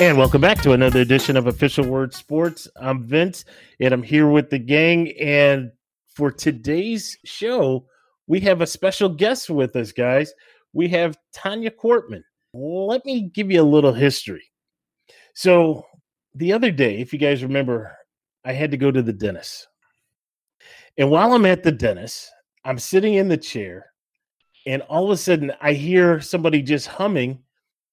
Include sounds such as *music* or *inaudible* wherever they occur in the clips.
And welcome back to another edition of Official Word Sports. I'm Vince, and I'm here with the gang. And for today's show, we have a special guest with us, guys. We have Tanya Kortman. Let me give you a little history. So, the other day, if you guys remember, I had to go to the dentist. And while I'm at the dentist, I'm sitting in the chair, and all of a sudden, I hear somebody just humming,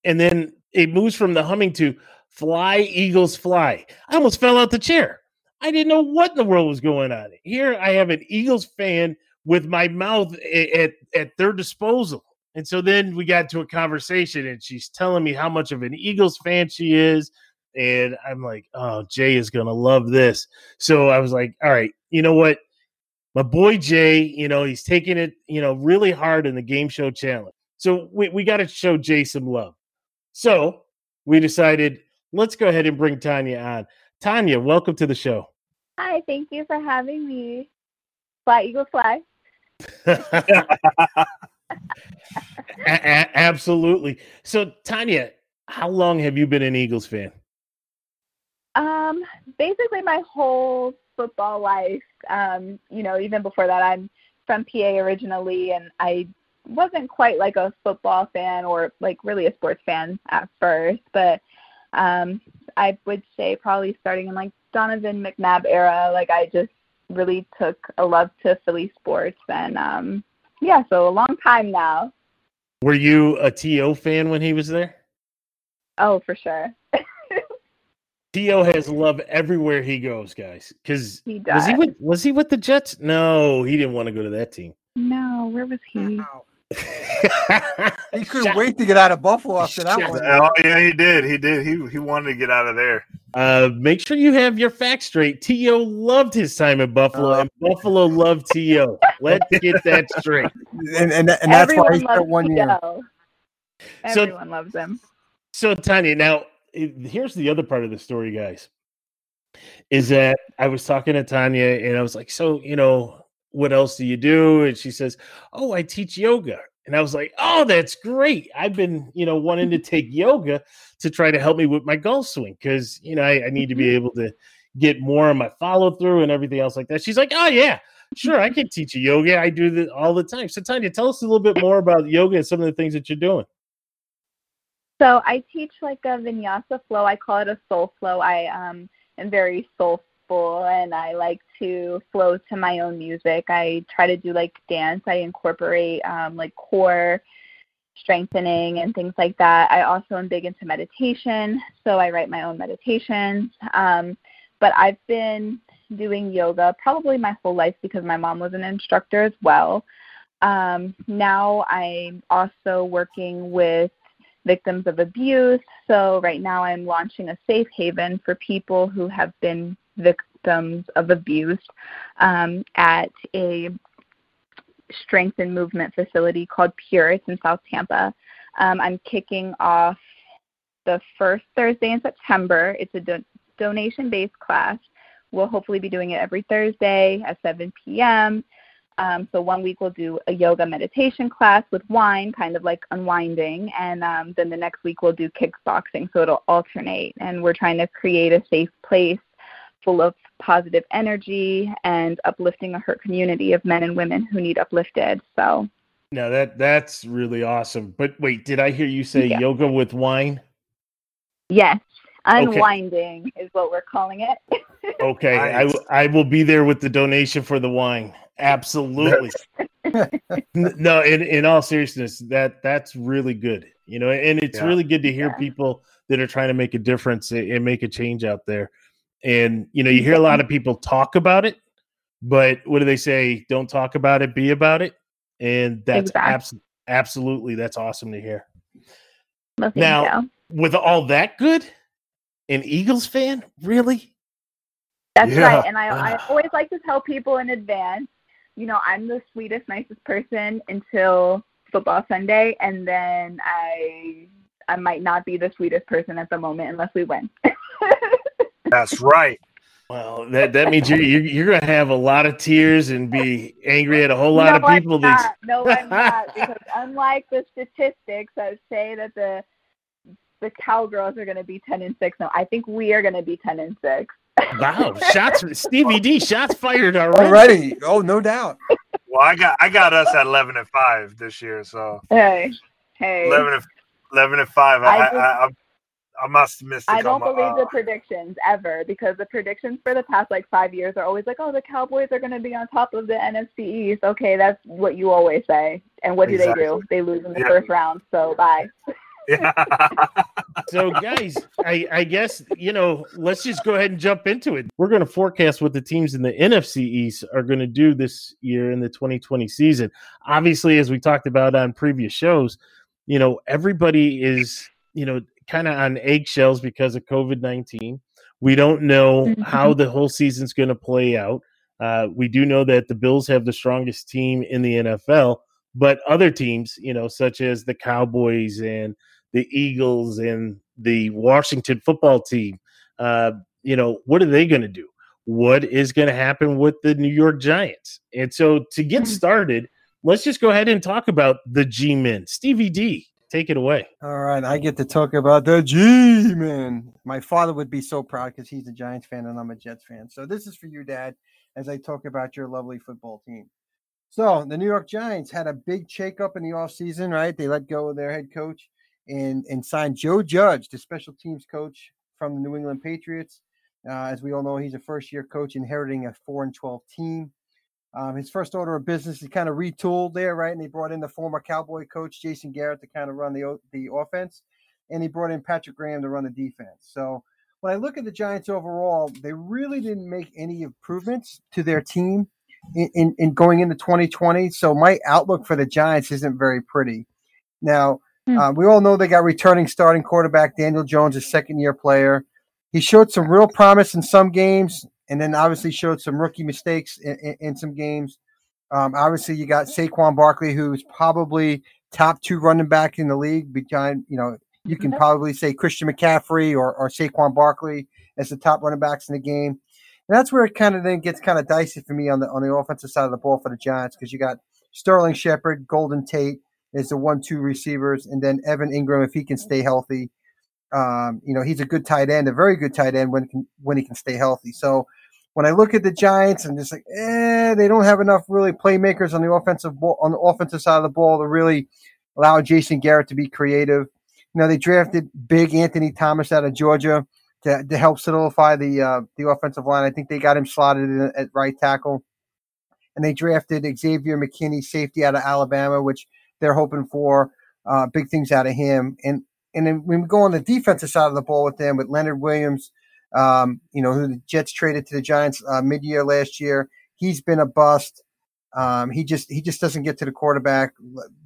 and then it moves from the humming to fly eagles fly. I almost fell out the chair. I didn't know what in the world was going on. Here i have an eagles fan with my mouth at, at their disposal. And so then we got to a conversation and she's telling me how much of an eagles fan she is. And i'm like oh jay is gonna love this. So i was like all right you know what? My boy jay you know he's taking it you know really hard in the game show challenge. So we, we got to show jay some love so we decided let's go ahead and bring Tanya on. Tanya, welcome to the show. Hi, thank you for having me. Fly Eagle Fly. *laughs* a- a- absolutely. So, Tanya, how long have you been an Eagles fan? Um, basically my whole football life. Um, you know, even before that, I'm from PA originally, and I wasn't quite like a football fan or like really a sports fan at first, but um, I would say probably starting in like Donovan McNabb era, like I just really took a love to Philly sports, and um, yeah, so a long time now. Were you a T.O. fan when he was there? Oh, for sure. *laughs* T.O. has love everywhere he goes, guys. Because he was he with was he with the Jets? No, he didn't want to go to that team. No, where was he? *laughs* He couldn't Shout- wait to get out of Buffalo after that one. Oh yeah, he did. He did. He he wanted to get out of there. Uh, make sure you have your facts straight. T.O. loved his time in Buffalo, Uh, and Buffalo loved To. Let's get that straight. And and, and that's why he spent loves one year. Theo. So- Everyone loves him. So, Tanya, now here's the other part of the story, guys. Is that I was talking to Tanya and I was like, So, you know, what else do you do? And she says, Oh, I teach yoga. And I was like, Oh, that's great. I've been, you know, wanting to take *laughs* yoga to try to help me with my golf swing because, you know, I, I need to be able to get more of my follow through and everything else like that. She's like, Oh, yeah, sure. I can teach you yoga. I do that all the time. So, Tanya, tell us a little bit more about yoga and some of the things that you're doing. So I teach like a vinyasa flow. I call it a soul flow. I um am very soulful and I like to flow to my own music. I try to do like dance. I incorporate um like core strengthening and things like that. I also am big into meditation, so I write my own meditations. Um but I've been doing yoga probably my whole life because my mom was an instructor as well. Um, now I'm also working with victims of abuse. So right now I'm launching a safe haven for people who have been victims of abuse um, at a strength and movement facility called Pure. It's in South Tampa. Um, I'm kicking off the first Thursday in September. It's a do- donation-based class. We'll hopefully be doing it every Thursday at 7 p.m. Um, so one week we'll do a yoga meditation class with wine, kind of like unwinding, and um, then the next week we'll do kickboxing. So it'll alternate, and we're trying to create a safe place full of positive energy and uplifting a hurt community of men and women who need uplifted. So Now that that's really awesome. But wait, did I hear you say Yeah. yoga with wine? yes, Okay. unwinding is what we're calling it. *laughs* Okay, I Nice. w- I will be there with the donation for the wine. Absolutely. *laughs* No, in in all seriousness, that that's really good. You know, and it's Yeah. really good to hear Yeah. people that are trying to make a difference and make a change out there. And you know, you hear a lot of people talk about it, but what do they say? Don't talk about it, be about it. And that's Exactly. abs- absolutely that's awesome to hear. Well, Now- you. With all that good, an Eagles fan, really? That's Yeah. right. And I, I *sighs* always like to tell people in advance, you know, I'm the sweetest, nicest person until football Sunday, and then I I might not be the sweetest person at the moment unless we win. *laughs* That's right. Well, that that means you're you're, you're gonna have a lot of tears and be angry at a whole lot no, of people. I'm not. No, I'm not. *laughs* Because unlike the statistics that say that the the Cowgirls are going to be ten and six. No, I think we are going to be ten and six. Wow, shots Stevie D, shots fired already. Already. Oh, no doubt. Well, I got I got us at eleven and five this year, so Hey, hey. 11 and, 11 and five. I, I I, just- I, I'm I'm. I don't on my- believe the uh, predictions ever because the predictions for the past like five years are always like, oh, the Cowboys are going to be on top of the NFC East. Okay, that's what you always say. And what do they do? They lose in the Yeah. first round. So bye. yeah. *laughs* So, guys, I, I guess you know. Let's just go ahead and jump into it. We're going to forecast what the teams in the NFC East are going to do this year in the 2020 season. Obviously, as we talked about on previous shows, you know everybody is you know kind of on eggshells because of COVID 19. We don't know Mhm. how the whole season's going to play out. Uh, we do know that the Bills have the strongest team in the NFL, but other teams, you know, such as the Cowboys and the Eagles and the Washington football team, uh, you know, what are they going to do? What is going to happen with the New York Giants? And so to get Mhm. started, let's just go ahead and talk about the G Men. Stevie D, take it away. All right, I get to talk about the G man. My father would be so proud because he's a Giants fan and I'm a Jets fan. So this is for you, Dad, as I talk about your lovely football team. So the New York Giants had a big shakeup in the offseason, right? They let go of their head coach and and signed Joe Judge, the special teams coach from the New England Patriots. Uh, as we all know, he's a first year coach inheriting a four and twelve team. Um, his first order of business, he kind of retooled there, right? And he brought in the former Cowboy coach Jason Garrett to kind of run the the offense, and he brought in Patrick Graham to run the defense. So when I look at the Giants overall, they really didn't make any improvements to their team in, in, in going into 2020. So my outlook for the Giants isn't very pretty. Now Hmm. uh, we all know they got returning starting quarterback Daniel Jones, a second year player. He showed some real promise in some games, and then obviously showed some rookie mistakes in, in, in some games. Um, obviously, you got Saquon Barkley, who's probably top two running back in the league. Behind, you know, you can probably say Christian McCaffrey or, or Saquon Barkley as the top running backs in the game. And that's where it kind of then gets kind of dicey for me on the on the offensive side of the ball for the Giants because you got Sterling Shepard, Golden Tate is the one-two receivers, and then Evan Engram if he can stay healthy. Um, you know, he's a good tight end, a very good tight end when when he can stay healthy. So when I look at the Giants, I'm just like, eh, they don't have enough really playmakers on the offensive ball, on the offensive side of the ball to really allow Jason Garrett to be creative. You know, they drafted big Anthony Thomas out of Georgia to, to help solidify the uh, the offensive line. I think they got him slotted in at right tackle, and they drafted Xavier McKinney, safety out of Alabama, which they're hoping for uh, big things out of him. And and then when we go on the defensive side of the ball with them, with Leonard Williams, um, you know, who the Jets traded to the Giants uh, mid-year last year, he's been a bust. Um, he just he just doesn't get to the quarterback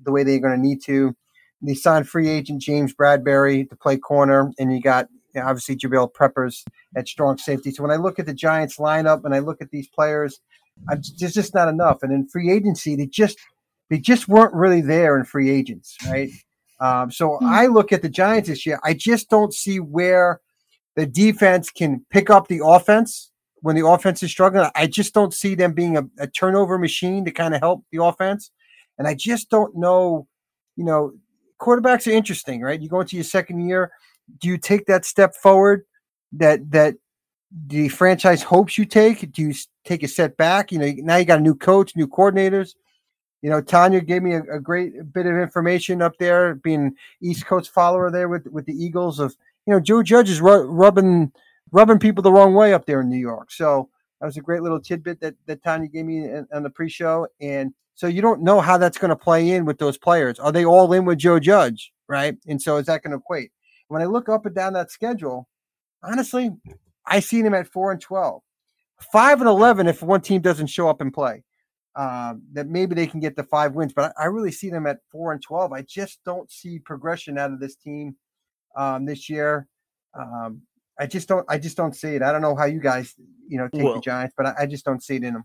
the way they're going to need to. They signed free agent James Bradberry to play corner, and you got you know, obviously Jabril Peppers at strong safety. So when I look at the Giants lineup and I look at these players, I'm, there's just not enough. And in free agency, they just they just weren't really there in free agents, right? Um, so Hmm. I look at the Giants this year. I just don't see where the defense can pick up the offense when the offense is struggling. I just don't see them being a, a turnover machine to kind of help the offense. And I just don't know, you know, quarterbacks are interesting, right? You go into your second year, do you take that step forward that that the franchise hopes you take? Do you take a step back? You know, now you got a new coach, new coordinators. You know, Tanya gave me a, a great bit of information up there, being East Coast follower there with with the Eagles. Of you know, Joe Judge is ru- rubbing rubbing people the wrong way up there in New York. So that was a great little tidbit that that Tanya gave me in- on the pre-show. And so you don't know how that's going to play in with those players. Are they all in with Joe Judge, right? And so is that going to equate? When I look up and down that schedule, honestly, I see them at four and twelve, five and eleven if one team doesn't show up and play. Um, that maybe they can get the five wins, but I, I really see them at four and twelve. I just don't see progression out of this team um, this year. Um, I just don't. I just don't see it. I don't know how you guys, you know, take Well- the Giants, but I, I just don't see it in them.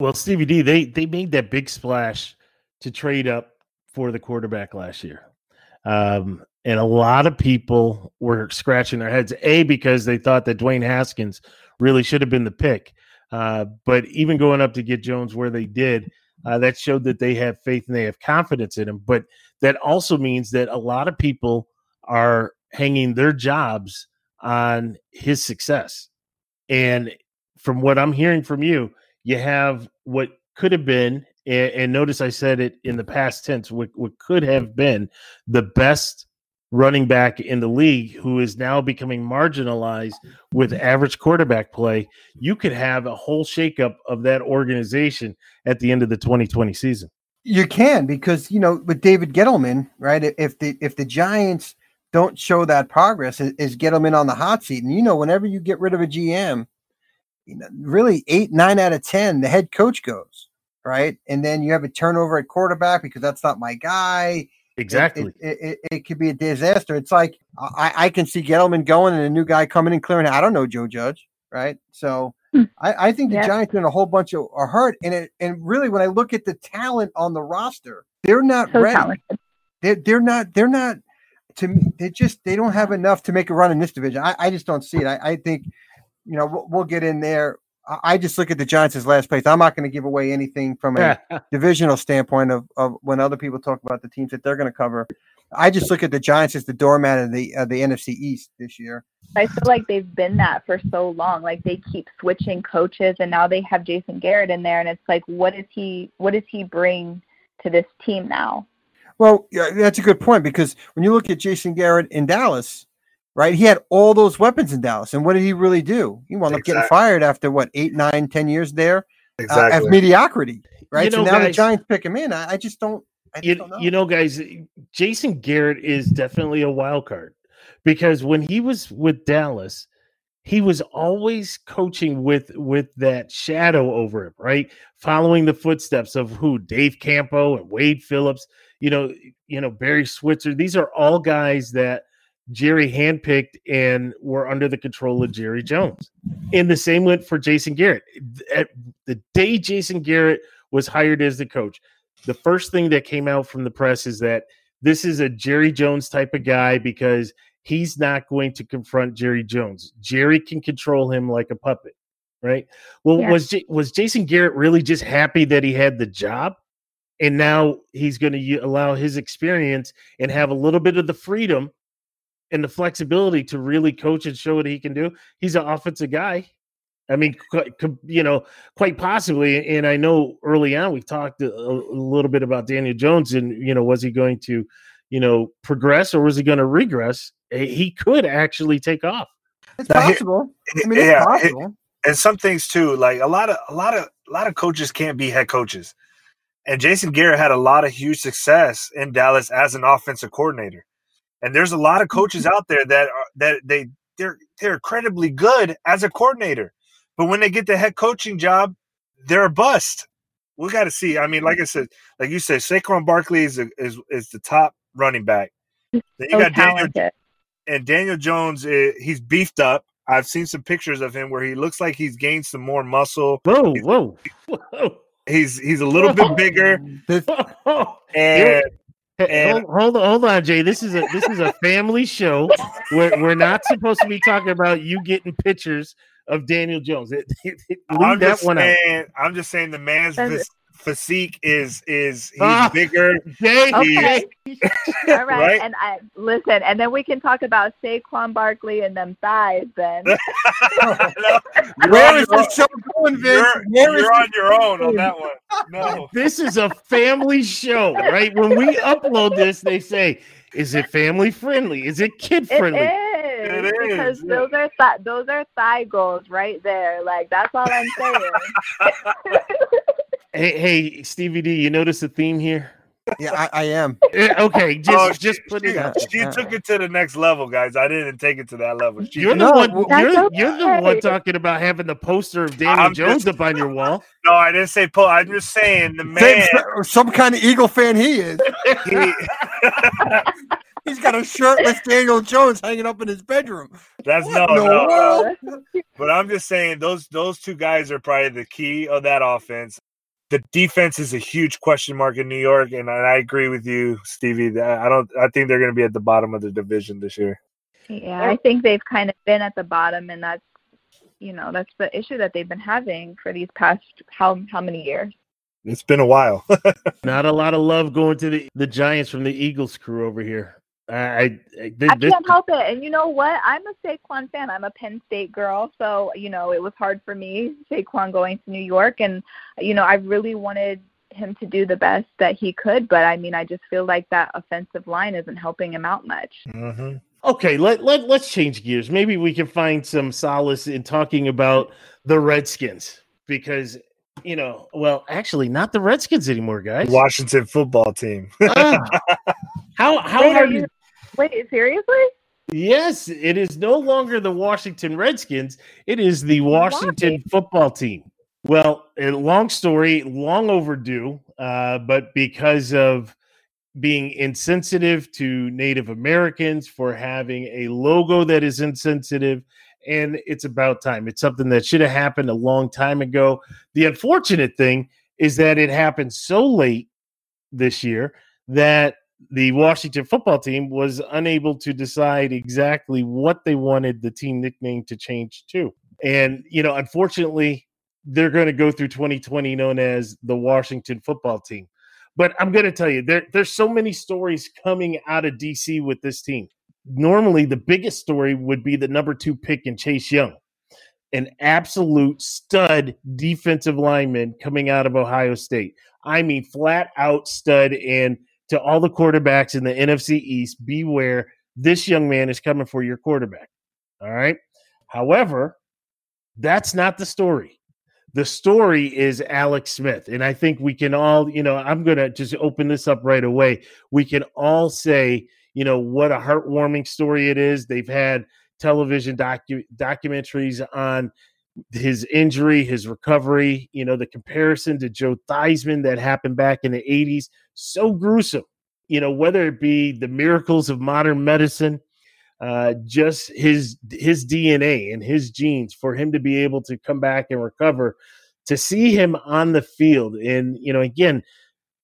Well, Stevie D, they they made that big splash to trade up for the quarterback last year. Um, and a lot of people were scratching their heads, A, because they thought that Dwayne Haskins really should have been the pick. Uh, but even going up to get Jones where they did, uh, that showed that they have faith and they have confidence in him. But that also means that a lot of people are hanging their jobs on his success. And from what I'm hearing from you, you have what could have been, and, and notice I said it in the past tense, what, what could have been the best running back in the league who is now becoming marginalized with average quarterback play. You could have a whole shakeup of that organization at the end of the 2020 season. You can because you know with David Gettleman, right? If the if the Giants don't show that progress, is, is in on the hot seat? And you know, whenever you get rid of a GM, you know, really eight nine out of ten, the head coach goes right, and then you have a turnover at quarterback because that's not my guy. Exactly. It, it, it, it could be a disaster. It's like I, I can see Gettleman going and a new guy coming and clearing. I don't know Joe Judge, right? So Hmm. I, I think the Yeah. Giants are in a whole bunch of are hurt. And it and really when I look at the talent on the roster, they're not So ready. talented. They're they're not they're not to me, they just they don't have enough to make a run in this division. I, I just don't see it. I, I think, you know, we'll, we'll get in there. I, I just look at the Giants as last place. I'm not going to give away anything from a *laughs* divisional standpoint of, of when other people talk about the teams that they're going to cover. I just look at the Giants as the doormat of the of the NFC East this year. I feel like they've been that for so long. Like they keep switching coaches, and now they have Jason Garrett in there, and it's like, what does he? What does he bring to this team now? Well, yeah, that's a good point because when you look at Jason Garrett in Dallas, right, he had all those weapons in Dallas, and what did he really do? He wound up getting fired after what eight, nine, ten years there uh, of mediocrity, right? You know, so now the Giants pick him in. I, I just don't. I you, don't know. you know, guys, Jason Garrett is definitely a wild card because when he was with Dallas, he was always coaching with with that shadow over him, right? Following the footsteps of who Dave Campo and Wade Phillips, you know, you know Barry Switzer. These are all guys that Jerry handpicked and were under the control of Jerry Jones. And the same went for Jason Garrett. At the day Jason Garrett was hired as the coach, the first thing that came out from the press is that this is a Jerry Jones type of guy because he's not going to confront Jerry Jones. Jerry can control him like a puppet, right? Well, Yeah. was J- was Jason Garrett really just happy that he had the job, and now he's going to allow his experience and have a little bit of the freedom and the flexibility to really coach and show what he can do? He's an offensive guy. I mean, qu- qu- you know, quite possibly. And I know early on we talked a, a little bit about Daniel Jones and, you know, was he going to, you know, progress or was he going to regress? He could actually take off. it's Now, here- possible. I mean, it's yeah, it- and some things too like a lot of a lot of a lot of coaches can't be head coaches and jason garrett had a lot of huge success in dallas as an offensive coordinator. And there's a lot of coaches out there that are that they they're they're incredibly good as a coordinator. But when they get the head coaching job they're a bust. We got to see. I mean like i said like you said saquon barkley is, a, is is the top running back. Then you So got daniel and Daniel Jones, uh, he's beefed up. I've seen some pictures of him where he looks like he's gained some more muscle. Whoa, whoa, *laughs* whoa. He's he's a little bit bigger, *laughs* This- and And- hold, hold on, hold on, Jay. This is a this is a family show. We're we're not supposed to be talking about you getting pictures of Daniel Jones. It- it- it- leave I'm that just one out. saying, I'm just saying the man's Does phys- physique is is he's Ah. bigger. Jay, Okay. *laughs* All right. Right? And I listen, and then we can talk about Saquon Barkley and them thighs then. *laughs* No, you're Where on is your this show going, Vince? You're, Where is you're on your own on that one. No, *laughs* this is a family show, right? When we upload this, they say, "Is it family friendly? Is it kid friendly?" is It is, because yeah. those are th- those are thigh goals right there. Like that's all I'm saying. Hey, hey, Stevie D, you notice the theme here? Yeah, I, I am. Eh, Okay, just Oh, just she- put it she, out. she took it to the next level, guys. I didn't take it to that level. She You're did. the one. That's You're, you're the one talking about having the poster of Daniel I'm Jones just- up on your wall. *laughs* no, I didn't say pull. I'm just saying the Same- man. some kind of Eagle fan he is. He, *laughs* He's got a shirtless Daniel Jones hanging up in his bedroom. that's What no, no. world? But I'm just saying those those two guys are probably the key of that offense. The defense is a huge question mark in New York, and I agree with you, Stevie. I don't. I think they're going to be at the bottom of the division this year. Yeah, I think they've kind of been at the bottom, and that's you know that's the issue that they've been having for these past how how many years. It's been a while. *laughs* Not a lot of love going to the, the Giants from the Eagles crew over here. I, I, I can't help it. And you know what? I'm a Saquon fan. I'm a Penn State girl, so you know it was hard for me Saquon going to New York, and you know I really wanted him to do the best that he could. But I mean, I just feel like that offensive line isn't helping him out much. Mm-hmm. Okay, let, let let's change gears. Maybe we can find some solace in talking about the Redskins because you know, well, actually, not the Redskins anymore, guys. Washington football team. uh, *laughs* how how Wait, are you? Wait, seriously? Yes, it is no longer the Washington Redskins. It is the Washington Why? football team. Well, long story, long overdue, uh, but because of being insensitive to Native Americans, for having a logo that is insensitive, and it's about time. It's something that should have happened a long time ago. The unfortunate thing is that it happened so late this year that the Washington football team was unable to decide exactly what they wanted the team nickname to change to. And, you know, unfortunately, they're going to go through 2020 known as the Washington football team. But I'm going to tell you, there, there's so many stories coming out of DC with this team. Normally, the biggest story would be the number two pick in Chase Young, an absolute stud defensive lineman coming out of Ohio State. I mean, flat out stud. And to all the quarterbacks in the NFC East, beware, this young man is coming for your quarterback. All right. However, that's not the story. The story is Alex Smith. And I think we can all, you know, I'm going to just open this up right away. We can all say, you know, what a heartwarming story it is. They've had television docu- documentaries on his injury, his recovery, you know, the comparison to Joe Theismann that happened back in the 80s, so gruesome. You know, whether it be the miracles of modern medicine, uh, just his his DNA and his genes for him to be able to come back and recover, to see him on the field, and you know, again,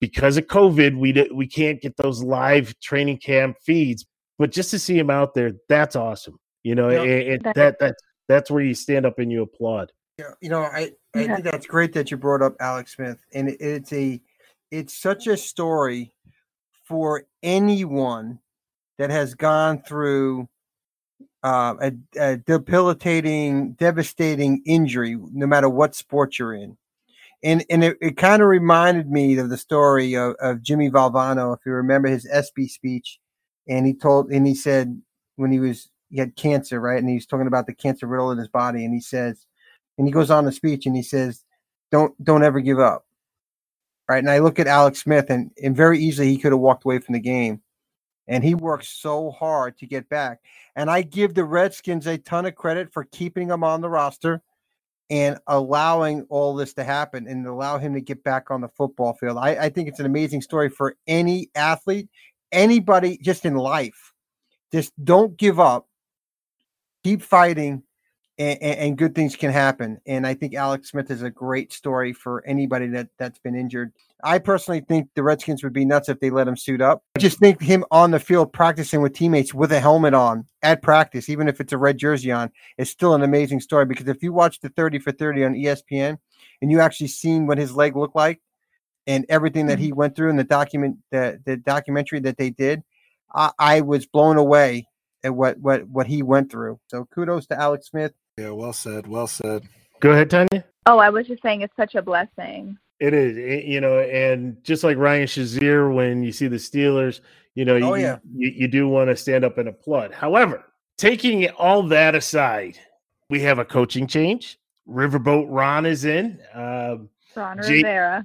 because of COVID, we we can't get those live training camp feeds, but just to see him out there, that's awesome. You know, yep. and, and that that that's where you stand up and you applaud. Yeah, you know, I I yeah. think that's great that you brought up Alex Smith, and it, it's a it's such a story for anyone that has gone through uh, a, a, debilitating, devastating injury, no matter what sport you're in. And and it, it kind of reminded me of the story of, of Jimmy Valvano, if you remember his ESPY speech, and he told and he said when he was he had cancer, right? And he's talking about the cancer riddle in his body, and he says, and he goes on the speech and he says, "Don't don't ever give up." Right. And I look at Alex Smith, and and very easily he could have walked away from the game, and he worked so hard to get back. And I give the Redskins a ton of credit for keeping him on the roster and allowing all this to happen and allow him to get back on the football field. I, I think it's an amazing story for any athlete, anybody just in life. Just don't give up keep fighting and, and, good things can happen. And I think Alex Smith is a great story for anybody that that's been injured. I personally think the Redskins would be nuts if they let him suit up. I just think him on the field practicing with teammates with a helmet on at practice, even if it's a red jersey on, is still an amazing story. Because if you watch the 30 for 30 on ESPN and you actually seen what his leg looked like and everything that he mm-hmm. went through in the document the, the documentary that they did, I, I was blown away at what what what he went through. So kudos to Alex Smith. Yeah, well said. Well said. Go ahead, Tanya. Oh, I was just saying it's such a blessing. It is, eh, you know, and just like Ryan Shazier, when you see the Steelers, you know, oh, you, yeah. you, you do want to stand up and applaud. However, taking all that aside, we have a coaching change. Riverboat Ron is in. Um, Ron Jay, Rivera.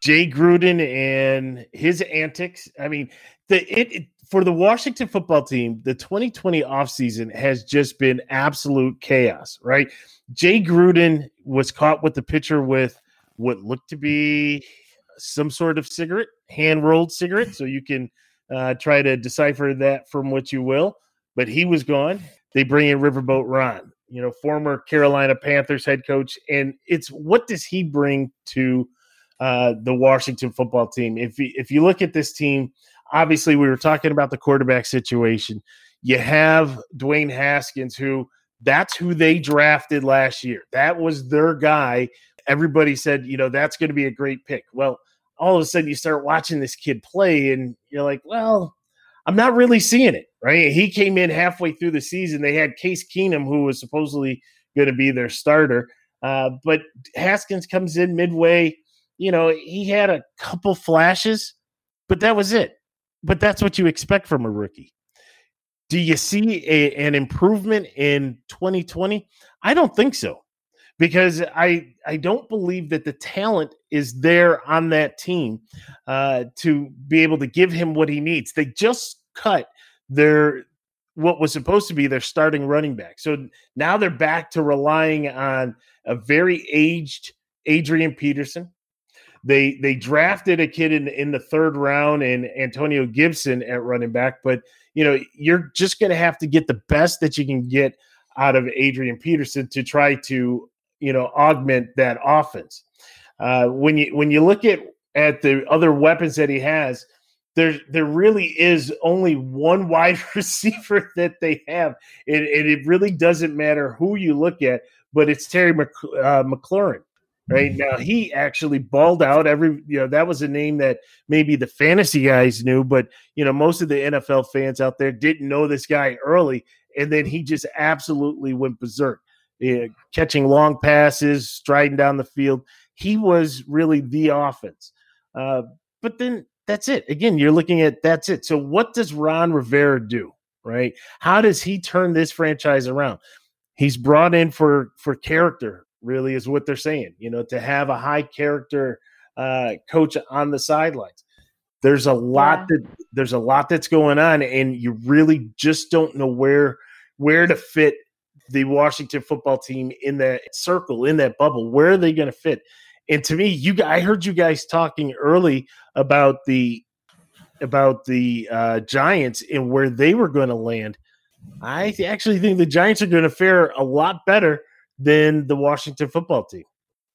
Jay Gruden and his antics. I mean, the it, it for the Washington football team, the 2020 offseason has just been absolute chaos, right? Jay Gruden was caught with the pitcher with what looked to be some sort of cigarette, hand rolled cigarette. So you can uh, try to decipher that from what you will. But he was gone. They bring in Riverboat Ron, you know, former Carolina Panthers head coach. And it's what does he bring to uh, the Washington football team? If, if you look at this team, obviously we were talking about the quarterback situation. You have Dwayne Haskins, who that's who they drafted last year. That was their guy. Everybody said, you know, that's going to be a great pick. Well, all of a sudden you start watching this kid play and you're like, well, I'm not really seeing it. Right, he came in halfway through the season. They had Case Keenum, who was supposedly going to be their starter, uh, but Haskins comes in midway. You know, he had a couple flashes, but that was it. But that's what you expect from a rookie. Do you see a, an improvement in 2020? I don't think so because I I don't believe that the talent is there on that team uh, to be able to give him what he needs. They just cut their what was supposed to be their starting running back, so now they're back to relying on a very aged Adrian Peterson. They they drafted a kid in in the third round and Antonio Gibson at running back, but you know you're just going to have to get the best that you can get out of Adrian Peterson to try to you know augment that offense. Uh, when you when you look at at the other weapons that he has, there there really is only one *laughs* wide receiver that they have, and, and it really doesn't matter who you look at, but it's Terry uh, McLaurin. Right now, he actually balled out. Every you know that was a name that maybe the fantasy guys knew, but you know most of the NFL fans out there didn't know this guy early, and then he just absolutely went berserk catching long passes, striding down the field. He was really the offense. Uh, but then that's it. Again, you're looking at that's it. So what does Ron Rivera do? Right? How does he turn this franchise around? He's brought in for for character. Really, is what they're saying. You know, to have a high character uh, coach on the sidelines. There's a lot yeah. that there's a lot that's going on, and you really just don't know where where to fit the Washington football team in that circle, in that bubble? Where are they going to fit? And to me, you I heard you guys talking early about the about the uh, Giants and where they were going to land. I actually think the Giants are going to fare a lot better than the Washington football team.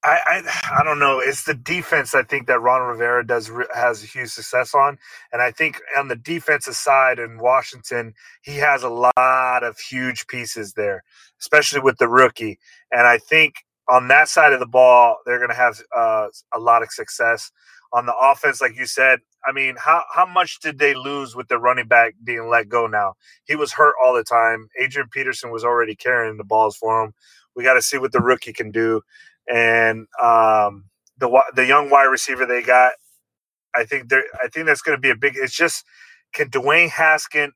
I, I, I don't know. It's the defense I think that Ron Rivera does has a huge success on, and I think on the defensive side in Washington, he has a lot of huge pieces there, especially with the rookie. And I think on that side of the ball, they're going to have uh, a lot of success. On the offense, like you said, I mean, how how much did they lose with the running back being let go? Now he was hurt all the time. Adrian Peterson was already carrying the balls for him. We got to see what the rookie can do and um, the the young wide receiver they got. I think they I think that's going to be a big. It's just can Dwayne Haskin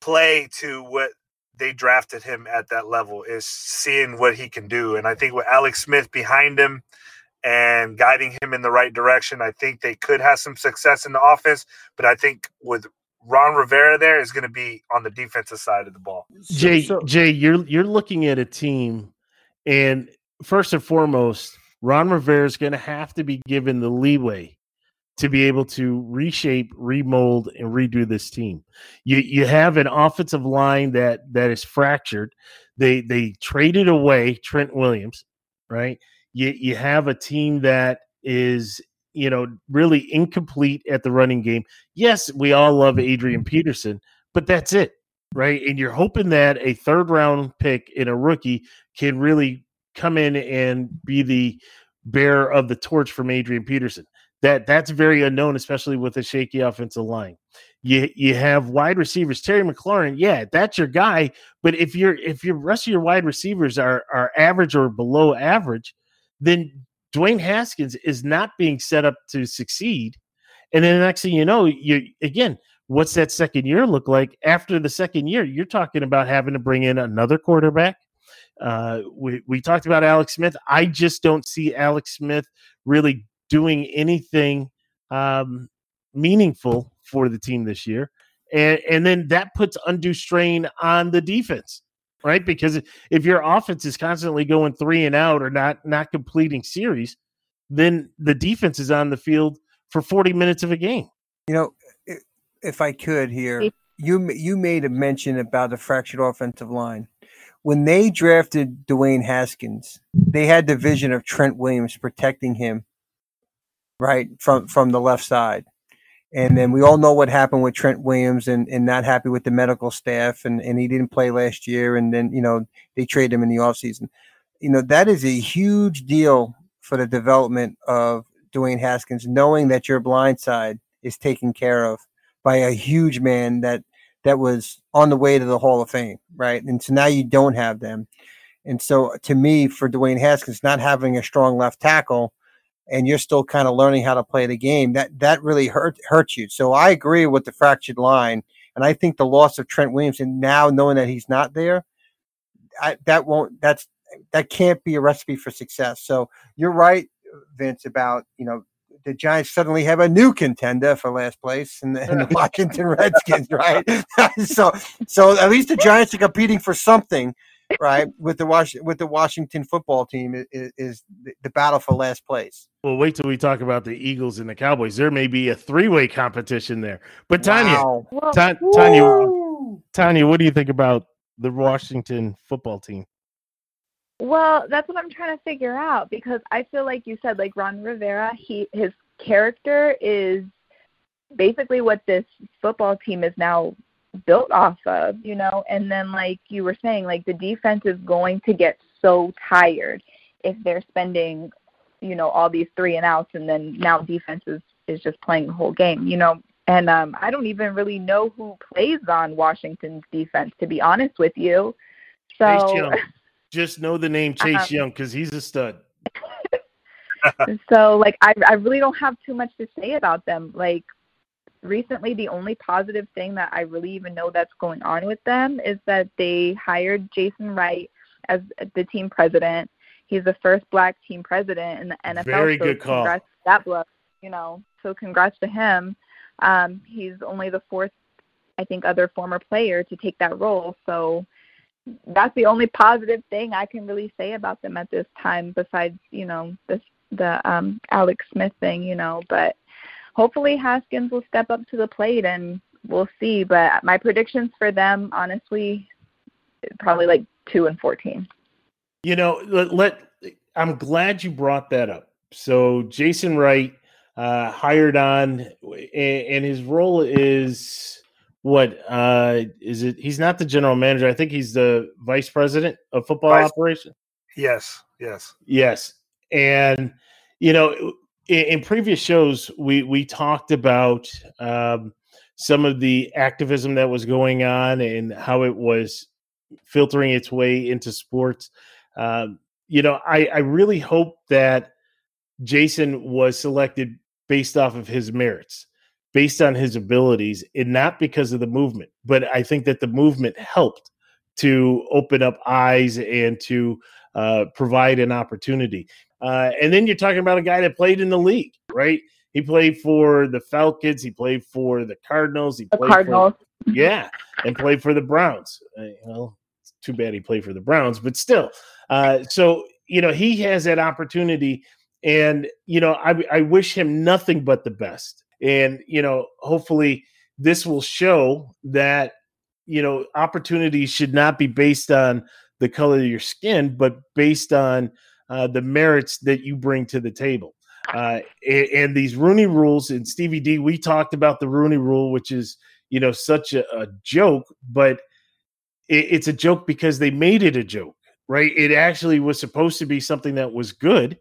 play to what they drafted him at that level is seeing what he can do, and I think with Alex Smith behind him and guiding him in the right direction, I think they could have some success in the offense. But I think with Ron Rivera there is going to be on the defensive side of the ball. Jay, so, Jay, you're you're looking at a team and first and foremost, Ron Rivera is going to have to be given the leeway to be able to reshape, remold, and redo this team. You you have an offensive line that that is fractured. They they traded away Trent Williams, right? You you have a team that is you know really incomplete at the running game. Yes, we all love Adrian mm-hmm. Peterson, but that's it right? And you're hoping that a third round pick in a rookie can really come in and be the bearer of the torch from Adrian Peterson. That that's very unknown, especially with a shaky offensive line. You you have wide receivers, Terry McLaurin, yeah, that's your guy. But if you're if your rest of your wide receivers are are average or below average, then Dwayne Haskins is not being set up to succeed. And then the next thing you know, you again, what's that second year look like? After the second year, you're talking about having to bring in another quarterback. Uh, we, we talked about Alex Smith. I just don't see Alex Smith really doing anything um, meaningful for the team this year. And, and then that puts undue strain on the defense, right? Because if your offense is constantly going three and out or not not completing series, then the defense is on the field for 40 minutes of a game. You know, if I could here, you you made a mention about the fractured offensive line. When they drafted Dwayne Haskins, they had the vision of Trent Williams protecting him, right from from the left side. And then we all know what happened with Trent Williams and, and not happy with the medical staff and, and he didn't play last year and then, you know, they traded him in the offseason. You know, that is a huge deal for the development of Dwayne Haskins, knowing that your blind side is taken care of by a huge man that that was on the way to the Hall of Fame, right? And so now you don't have them. And so to me, for Dwayne Haskins not having a strong left tackle, and you're still kind of learning how to play the game, that that really hurt hurts you. So I agree with the fractured line, and I think the loss of Trent Williams and now knowing that he's not there, I, that won't that's that can't be a recipe for success. So you're right, Vince, about you know the Giants suddenly have a new contender for last place in the, in the *laughs* Washington Redskins, right? *laughs* so so at least the Giants are competing for something right with the Was- with the Washington football team is, is the battle for last place. Well, wait till we talk about the Eagles and the Cowboys. There may be a three way competition there. But Tanya, Wow. Ta- Tanya, Tanya, what do you think about the Washington football team? Well, that's what I'm trying to figure out because I feel like you said, like Ron Rivera, he his character is basically what this football team is now built off of, you know. And then, like you were saying, like the defense is going to get so tired if they're spending, you know, all these three and outs, and then now defense is is just playing the whole game, you know. And um, I don't even really know who plays on Washington's defense, to be honest with you. Chase So. Young. Just know the name Chase Um, Young because he's a stud. *laughs* so like I I really don't have too much to say about them. Like recently the only positive thing that I really even know that's going on with them is that they hired Jason Wright as the team president. He's the first black team president in the NFL. Very so good call. Congrats to that blood, you know. So congrats to him. Um, he's only the fourth, I think, other former player to take that role. So that's the only positive thing I can really say about them at this time, besides you know this the um Alex Smith thing, you know. But hopefully Haskins will step up to the plate, and we'll see. But my predictions for them, honestly, probably like two and fourteen. You know, let, let I'm glad you brought that up. So Jason Wright uh, hired on, and, and his role is what uh, is it? He's not the general manager. I think he's the vice president of football Vice- operation. Yes, yes. Yes, and you know, in, in previous shows, we we talked about um, some of the activism that was going on and how it was filtering its way into sports. Um, you know, I, I really hope that Jason was selected based off of his merits, based on his abilities, and not because of the movement. But I think that the movement helped to open up eyes and to uh, provide an opportunity. Uh, and then you're talking about a guy that played in the league, right? He played for the Falcons. He played for the Cardinals. He The played Cardinals. For, *laughs* yeah, and played for the Browns. Uh, well, it's too bad he played for the Browns, but still. Uh, so you know he has that opportunity, and you know I, I wish him nothing but the best. And you know, hopefully, this will show that you know opportunities should not be based on the color of your skin, but based on uh, the merits that you bring to the table. Uh, and, and these Rooney rules and Stevie D, we talked about the Rooney rule, which is you know such a, a joke, but it, it's a joke because they made it a joke, right? It actually was supposed to be something that was good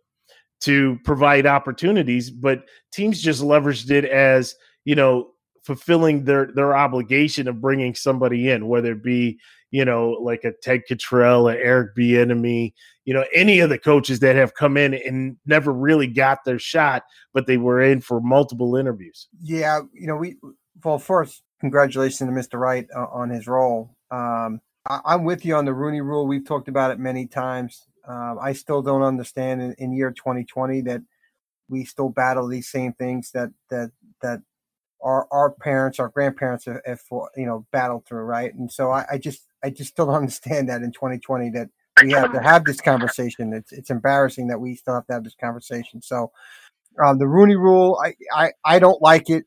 to provide opportunities, but teams just leveraged it as you know fulfilling their their obligation of bringing somebody in, whether it be you know like a Ted Cottrell, or Eric Bieniemy, you know any of the coaches that have come in and never really got their shot, but they were in for multiple interviews. Yeah, you know, we well first, congratulations to Mr. Wright uh, on his role. Um, I, I'm with you on the Rooney Rule. We've talked about it many times. Um, I still don't understand in, in year 2020 that we still battle these same things that that that our our parents, our grandparents have, have you know battled through, right? And so I, I just I just still don't *laughs* understand that in 2020 that we have to have this conversation. It's it's embarrassing that we still have to have this conversation. So um, the Rooney Rule, I, I I don't like it.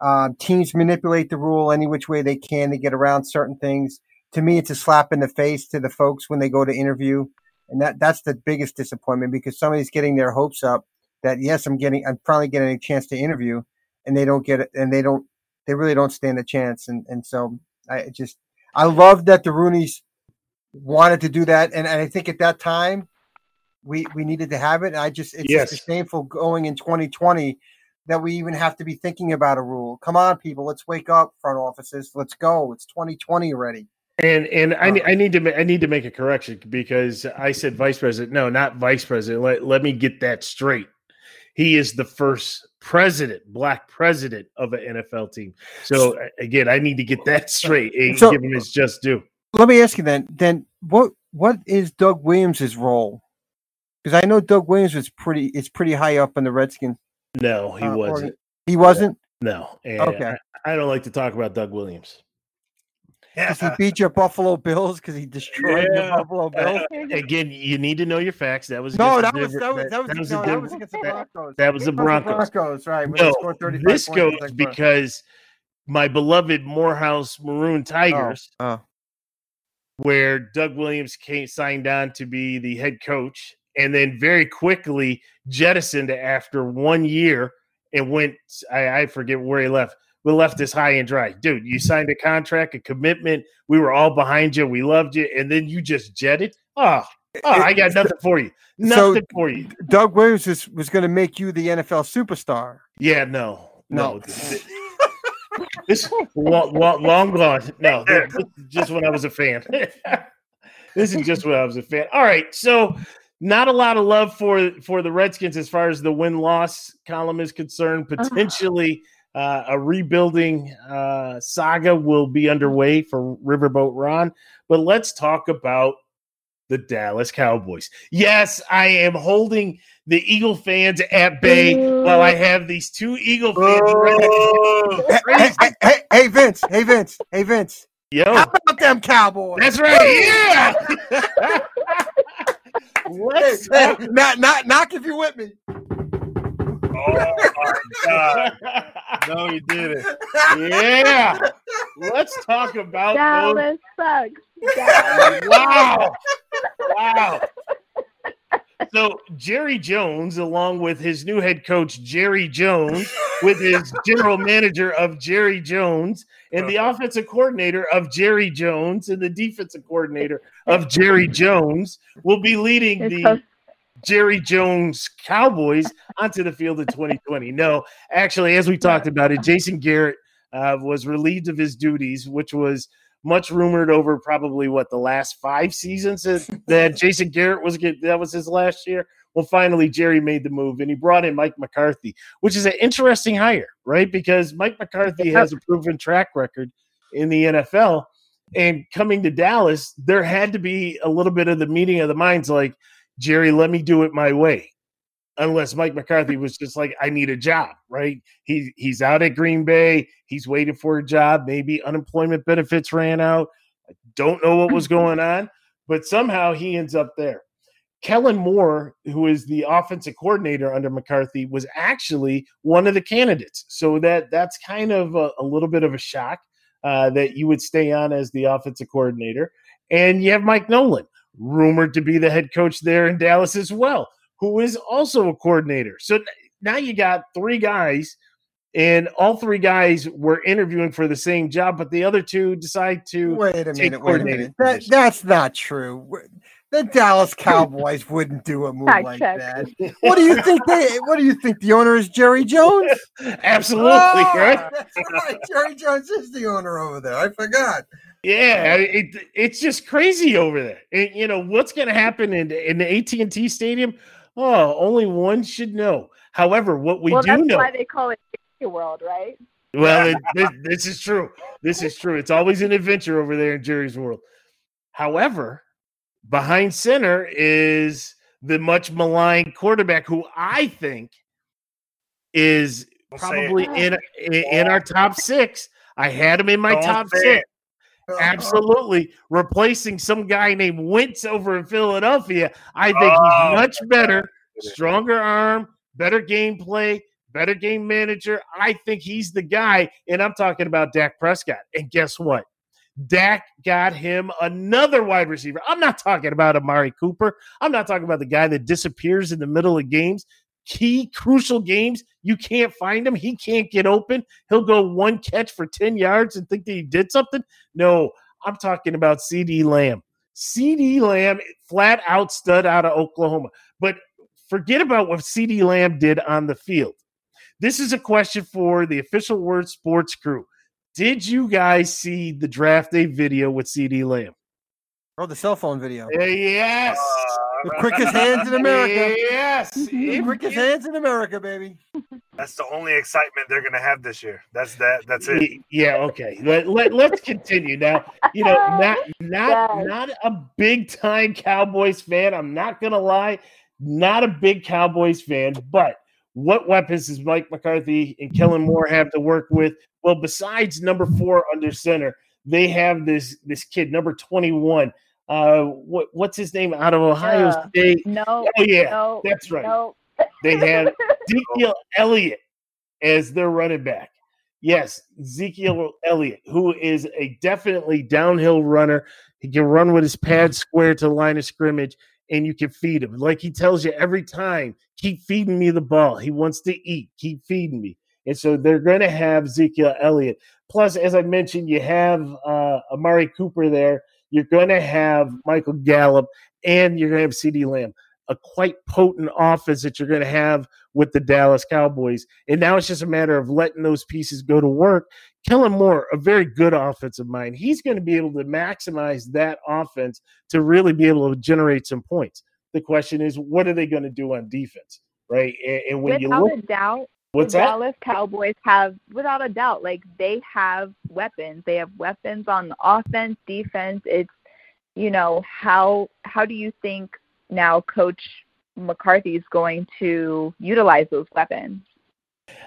Um, teams manipulate the rule any which way they can to get around certain things. To me, it's a slap in the face to the folks when they go to interview, and that that's the biggest disappointment because somebody's getting their hopes up that yes, I'm getting, I'm probably getting a chance to interview, and they don't get it, and they don't, they really don't stand a chance, and and so I just, I love that the Rooney's wanted to do that, and, and I think at that time we we needed to have it. And I just it's Yes. just shameful going in 2020 that we even have to be thinking about a rule. Come on, people, let's wake up, front offices. Let's go. It's 2020 already. And and I, Uh. I need to I need to make a correction because I said vice president. No, not vice president. Let, let me get that straight. He is the first president, black president of an NFL team. So again, I need to get that *laughs* straight and So- give him his just due. Let me ask you then. Then what what is Doug Williams' role? Because I know Doug Williams was pretty. It's pretty high up in the Redskins. No, he uh, wasn't. He wasn't. No. And Okay. I, I don't like to talk about Doug Williams. Because he beat your Buffalo Bills. Because he destroyed Yeah. your Buffalo Bills. *laughs* Again, you need to know your facts. That was No, that the was Denver- that was that was, that was no, the that was against the Broncos. that was the That was the Broncos. Broncos, right? No, this goes the second quarter. because my beloved Morehouse Maroon Tigers, Oh. oh. where Doug Williams came, signed on to be the head coach, and then very quickly jettisoned after one year and went. I, I forget where he left. We left this high and dry, dude. You signed a contract, a commitment. We were all behind you. We loved you, and then you just jetted. Oh, oh I got nothing for you. So- Nothing for you. Doug Williams is, was going to make you the NFL superstar. Yeah, no, No. no. This long, long, long gone. No, th- this is just when I was a fan. *laughs* this is just when I was a fan. All right, so not a lot of love for for the Redskins as far as the win loss column is concerned. Uh-huh. Potentially, uh, a rebuilding uh, saga will be underway for Riverboat Ron. But let's talk about the Dallas Cowboys. Yes, I am holding the Eagle fans at bay while I have these two Eagle fans. Oh, Hey, hey, hey, hey, hey, Vince. Hey, Vince. Hey, Vince. Yo, How about them Cowboys? that's right. Yeah. *laughs* Let's Hey, not, not, knock if you're with me. Oh my God. *laughs* No, you didn't. yeah. *laughs* Let's talk about those. Sucks. Dallas. Wow. Wow. So Jerry Jones, along with his new head coach Jerry Jones, with his general manager of Jerry Jones, and the offensive coordinator of Jerry Jones, and the defensive coordinator of Jerry Jones, will be leading It's the so Jerry Jones Cowboys onto the field in 2020. No, actually, as we talked about it, Jason Garrett uh, was relieved of his duties, which was much rumored over probably what the last five seasons that, that *laughs* Jason Garrett was get, that was his last year. Well, finally, Jerry made the move and he brought in Mike McCarthy, which is an interesting hire, right? Because Mike McCarthy has a proven track record in the NFL. And coming to Dallas, there had to be a little bit of the meeting of the minds like, Jerry, let me do it my way. Unless Mike McCarthy *laughs* was just like, I need a job, right? He he's out at Green Bay. He's waiting for a job. Maybe unemployment benefits ran out. I don't know what was going *clears throat* on, but somehow he ends up there. Kellen Moore, who is the offensive coordinator under McCarthy, was actually one of the candidates. So that that's kind of a, a little bit of a shock uh, that you would stay on as the offensive coordinator. And you have Mike Nolan, rumored to be the head coach there in Dallas as well, who is also a coordinator. So now you got three guys, and all three guys were interviewing for the same job, but the other two decide to. Wait a minute. Wait a minute. That, that's not true. We're- The Dallas *laughs* Cowboys wouldn't do a move Fact like check. that. What do you think? They, what do you think? The owner is Jerry Jones? *laughs* Absolutely, Oh, right? right. Jerry Jones is the owner over there. I forgot. Yeah, it, it's just crazy over there. And, you know what's going to happen in in the AT and T Stadium? Oh, only one should know. However, what we well, do that's know, why they call it Disney World, right? well, it, this, this is true. This is true. It's always an adventure over there in Jerry's world. However, behind center is the much maligned quarterback who I think is probably in, in in our top six. I had him in my Don't top six. it. Absolutely. Replacing some guy named Wentz over in Philadelphia. I think Oh, he's much better, stronger arm, better gameplay, better game manager. I think he's the guy. And I'm talking about Dak Prescott. And guess what? Dak got him another wide receiver. I'm not talking about Amari Cooper. I'm not talking about the guy that disappears in the middle of games. Key crucial games, you can't find him. He can't get open. He'll go one catch for 10 yards and think that he did something. No, I'm talking about CeeDee Lamb. CeeDee Lamb, flat out stud out of Oklahoma. But forget about what CeeDee Lamb did on the field. This is a question for the official word sports crew. Did you guys see the draft day video with CeeDee Lamb? Oh, the cell phone video. Uh, yes. The quickest hands in *laughs* America. Yes. *laughs* The It- quickest hands in America, baby. That's the only excitement they're gonna have this year. That's that. That's it. Yeah, okay. Let, let, let's continue now. You know, *laughs* not not Yes. not a big time Cowboys fan. I'm not gonna lie, not a big Cowboys fan, but what weapons does Mike McCarthy and Kellen Moore have to work with? Well, besides number four under center, they have this this kid, number 21. Uh what what's his name out of Ohio Yeah. State? No, Oh yeah, no, that's right. no. They have *laughs* Ezekiel Elliott as their running back. Yes, Ezekiel Elliott, who is a definitely downhill runner. He can run with his pad square to the line of scrimmage, and you can feed him. Like he tells you every time, keep feeding me the ball. He wants to eat. Keep feeding me. And so they're going to have Ezekiel Elliott. Plus, as I mentioned, you have uh, Amari Cooper there. You're going to have Michael Gallup, and you're going to have CeeDee Lamb. A quite potent offense that you're going to have with the Dallas Cowboys. And now it's just a matter of letting those pieces go to work. Kellen Moore, a very good offensive mind, he's going to be able to maximize that offense to really be able to generate some points. The question is, what are they going to do on defense? Right. And, and when you Without look, a doubt, what's the that? Dallas Cowboys have, without a doubt, like they have weapons. They have weapons on the offense, defense. It's, you know, how how do you think now Coach McCarthy is going to utilize those weapons?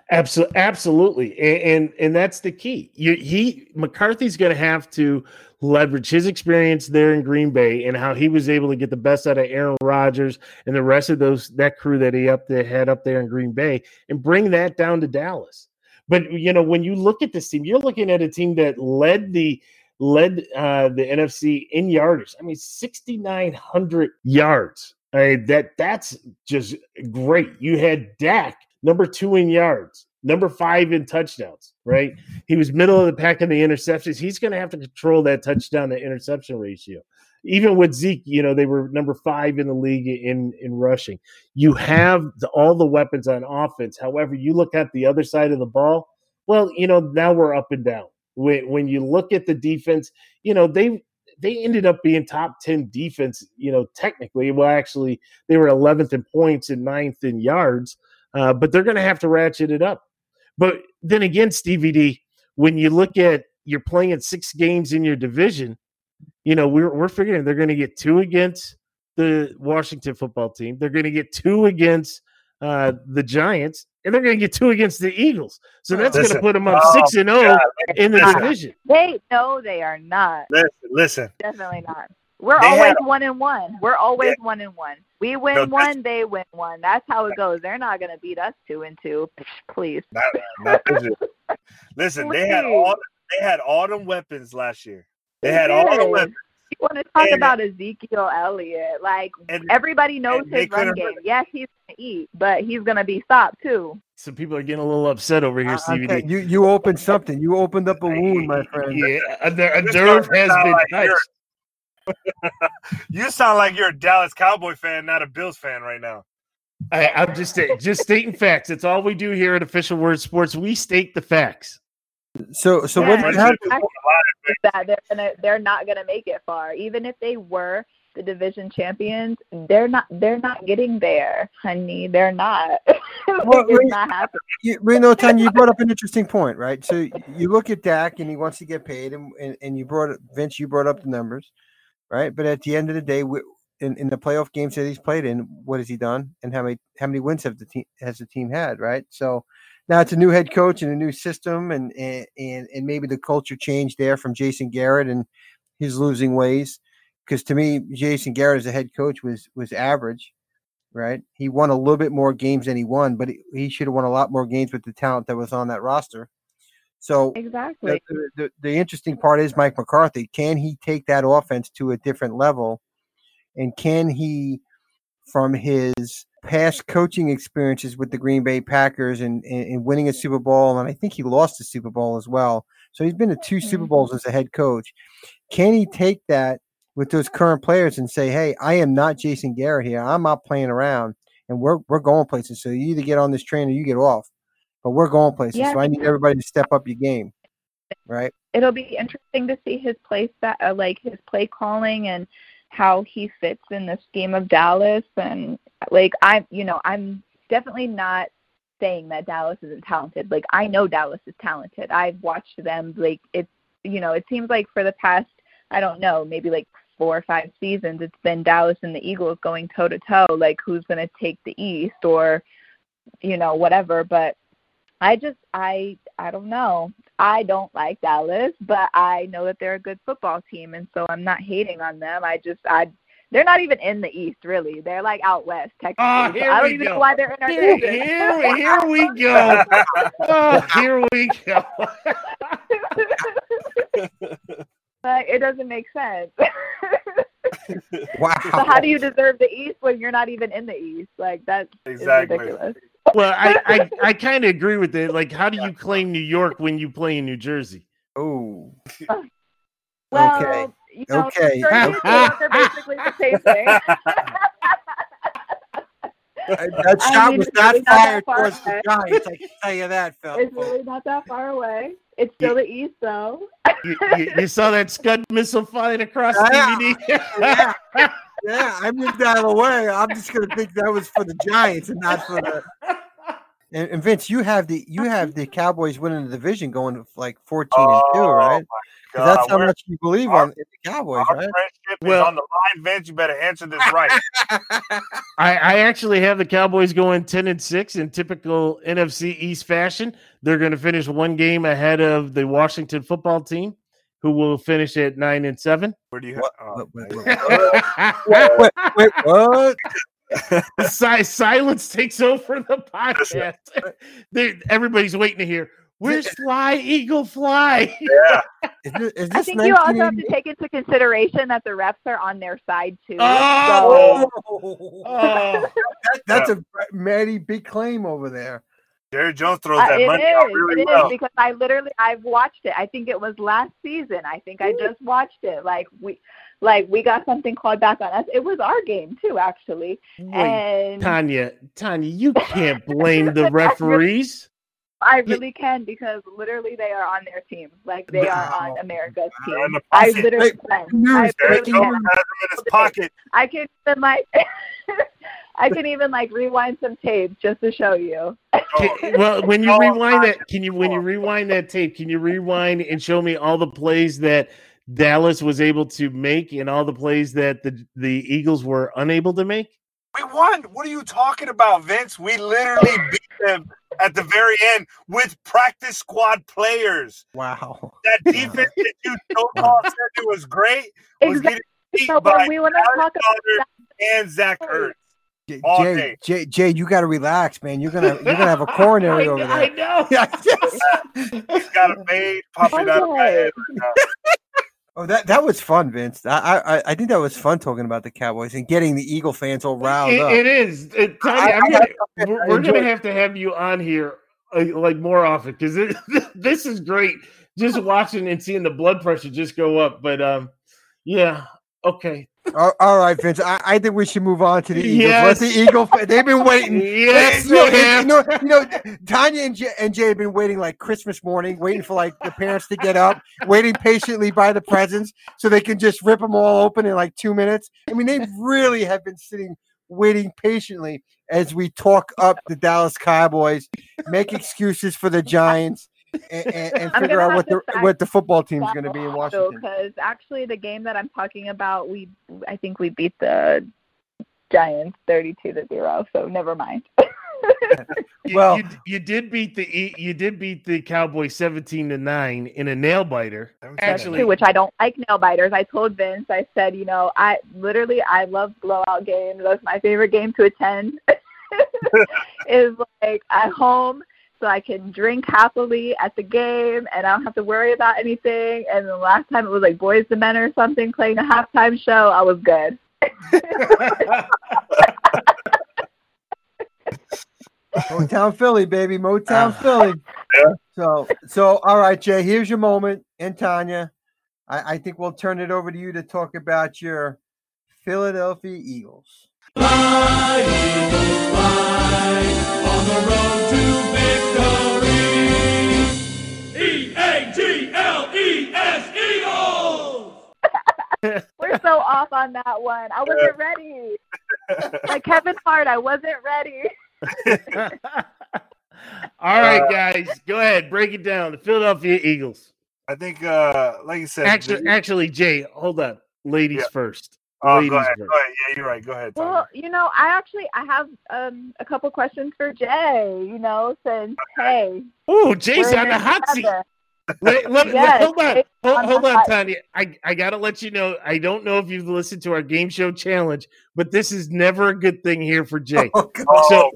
Absolutely, absolutely, and, and and that's the key. You, he McCarthy's going to have to leverage his experience there in Green Bay and how he was able to get the best out of Aaron Rodgers and the rest of those that crew that he up there had up there in Green Bay and bring that down to Dallas. But you know, when you look at this team, you're looking at a team that led the led uh, the NFC in yardage. I mean, 6,900 yards. I mean, that that's just great. You had Dak number two in yards, number five in touchdowns, right? He was middle of the pack in the interceptions. He's going to have to control that touchdown to interception ratio. Even with Zeke, you know, they were number five in the league in in rushing. You have the, all the weapons on offense. However, you look at the other side of the ball. Well, you know, now we're up and down. When when you look at the defense, you know they they ended up being top 10 defense, you know, technically. Well, actually, they were 11th in points and 9th in yards, uh, but they're going to have to ratchet it up. But then again, Stevie D, when you look at you're playing six games in your division, you know, we're, we're figuring they're going to get two against the Washington football team, they're going to get two against uh, the Giants, and they're going to get two against the Eagles. So that's going to put them up six and zero in the Listen. division. They no, they are not. Listen, listen. Definitely not. We're They always had- one and one. We're always one and one. We win No, one, they win one. That's how it goes. They're not going to beat us two and two. *laughs* Please. Not, not this year. Listen, they had all they had all them weapons last year. They had all the weapons. You want to talk And- about Ezekiel Elliott? Like And- everybody knows his run game. run. Yes, he's going to eat, but he's going to be stopped too. So people are getting a little upset over here, I- I Stevie tell you, you opened something. You opened up a wound, my friend. Yeah, a, a nerve has been touched. *laughs* You sound like you're a Dallas Cowboy fan, not a Bills fan right now. I, I'm just just stating facts. It's all we do here at Official Word Sports. We state the facts. So, so Yeah, what and? I- that they're gonna they're not gonna make it far. Even if they were the division champions, they're not they're not getting there, honey. They're not. *laughs* Well, it's wait. not happening. You, Reno, Tanya, you brought up an interesting point, right? So you look at Dak and he wants to get paid, and, and, and you brought Vince, you brought up the numbers, right? But at the end of the day, we, in, in the playoff games that he's played in, what has he done, and how many how many wins have the team has the team had, right? So now it's a new head coach and a new system, and and and, maybe the culture changed there from Jason Garrett and his losing ways. Because to me, Jason Garrett as a head coach was was average right? He won a little bit more games than he won, but he, he should have won a lot more games with the talent that was on that roster. So Exactly. the, the, the interesting part is Mike McCarthy. Can he take that offense to a different level? And can he, from his past coaching experiences with the Green Bay Packers and, and, winning a Super Bowl, and I think he lost a Super Bowl as well. So he's been to two Super Mhm. Bowls as a head coach. Can he take that with those current players and say, "Hey, I am not Jason Garrett here. I'm not playing around, and we're we're going places. So you either get on this train or you get off." But we're going places. Yeah. So I need everybody to step up your game, right? It'll be interesting to see his play sta- uh, like his play calling and how he fits in the scheme of Dallas. And like I'm, you know, I'm definitely not saying that Dallas isn't talented. Like I know Dallas is talented. I've watched them. Like it's, you know, it seems like for the past, I don't know, maybe like four or five seasons, it's been Dallas and the Eagles going toe to toe. Like who's going to take the East or, you know, whatever. But I just, I, I don't know. I don't like Dallas, but I know that they're a good football team, and so I'm not hating on them. I just, I, they're not even in the East, really. They're like out west, technically. Ah, So I don't we even go. know why they're in our Here, division. here, here we go. Oh, here we go. *laughs* But it doesn't make sense. Wow. *laughs* so how do you deserve the East when you're not even in the East? Like that's Exactly. ridiculous. Well, I, I, *laughs* I kind of agree with it. Like, how do you *laughs* claim New York when you play in New Jersey? Oh, Well, Okay. you know, Okay. Jersey *laughs* and New York are basically the same thing. *laughs* that I shot mean, was not really not that fired far towards the away. Giants. I can tell you *laughs* that, Phil. it's really not that far away. It's still the East, though. You, you, you saw that Scud missile flying across Yeah. DVD? *laughs* yeah, yeah, I moved out of the way. I'm just gonna think that was for the Giants and not for the. And, and Vince, you have the you have the Cowboys winning the division going like 14 and two, oh, right? 'Cause that's how much you believe our- on the Cowboys, Our right? friendship Well- is on the line, Vince. You better answer this right. *laughs* I, I actually have the Cowboys going 10 and 6 in typical NFC East fashion. They're going to finish one game ahead of the Washington football team, who will finish at 9 and 7. Where do you? What- oh, what- what- *laughs* Wait, wait, what? Silence takes over the podcast. *laughs* They- Everybody's waiting to hear, Where's Fly Eagle Fly? *laughs* yeah, Is this, is I this think you also have to take into consideration that the refs are on their side too. Oh! Oh, Oh, *laughs* that, that's a mighty big claim over there. Jerry Jones throws Uh, that it money out really It is well. because I literally I've watched it. I think it was last season. I think I just watched it. Like we like we got something called back on us. It was our game too, actually. wait, and Tanya, Tanya, you can't *laughs* blame the referees. I really can because literally they are on their team. Like they are on America's team. I literally can. I literally can. has him in his pocket. I can even like *laughs* I can even like rewind some tapes just to show you. Can- well, when you Oh, rewind that, can you when you rewind that tape, can you rewind and show me all the plays that Dallas was able to make and all the plays that the the Eagles were unable to make? We won. What are you talking about, Vince? We literally beat them at the very end with practice squad players. Wow. That *laughs* defense that you so called said it was great was Exactly. getting beat So by we want to talk about Donald and Zach Ertz. J- Jay. Jay, Jay, you got to relax, man. You're gonna you're gonna have a *laughs* coronary I, over I there. know. Yeah, *laughs* He's got a fade popping out of my head right now. Oh, that that was fun, Vince. I, I I think that was fun talking about the Cowboys and getting the Eagle fans all riled It- up. it is. It, Tanya, I- I gonna, have- we're, we're gonna have to have you on here uh, like more often because *laughs* this is great. Just watching and seeing the blood pressure just go up. But um, yeah, okay, all, all right, Vince. I, I think we should move on to the Eagles. Let the Eagle. They've been waiting. *laughs* yes, you, know, you know, you know, Tanya and Jay, and Jay have been waiting like Christmas morning, waiting for like the parents to get up, waiting patiently by the presents so they can just rip them all open in like two minutes. I mean, they really have been sitting waiting patiently as we talk up the Dallas Cowboys, make excuses for the Giants, and, and, and figure out what the what the football team is going to be in Washington. because actually the game that I'm talking about, we I think we beat the Giants 32 to zero. So never mind. *laughs* You- Well- you, you did beat the E- you did beat the Cowboys seventeen to nine in a nail biter. Actually, which I don't like nail biters. I told Vince, I said, you know, I literally I love blowout games. That's my favorite game to attend. *laughs* is like at home so I can drink happily at the game and I don't have to worry about anything. And the last time it was like Boyz II Men or something playing a halftime show, I was good. *laughs* Motown Philly, baby. Motown Ah. Philly. Yeah. So, so all right, Jay. Here's your moment, and Tanya. I, I think we'll turn it over to you to talk about your Philadelphia Eagles. Fly, Eagles, fly on the road to victory. E A G L E S Eagles. We're so off on that one. I wasn't ready. Like Kevin Hart, I wasn't ready. *laughs* All right, guys, go ahead, break it down. The Philadelphia Eagles. I think, uh, like you said, Actually, the- actually, Jay, hold on. Ladies Yeah. first. Oh, ladies go ahead, go ahead. Yeah, you're right. Go ahead. Tommy. Well, you know, I actually I have um a couple questions for Jay. You know, since hey, Oh, Jay's we're in on the hot seat. together. Let- let- let- Yes, hold on, hold, on the hold on, Tanya. I, I gotta let you know. I don't know if you've listened to our game show challenge, but this is never a good thing here for *laughs* Jay. Oh, God. oh, so-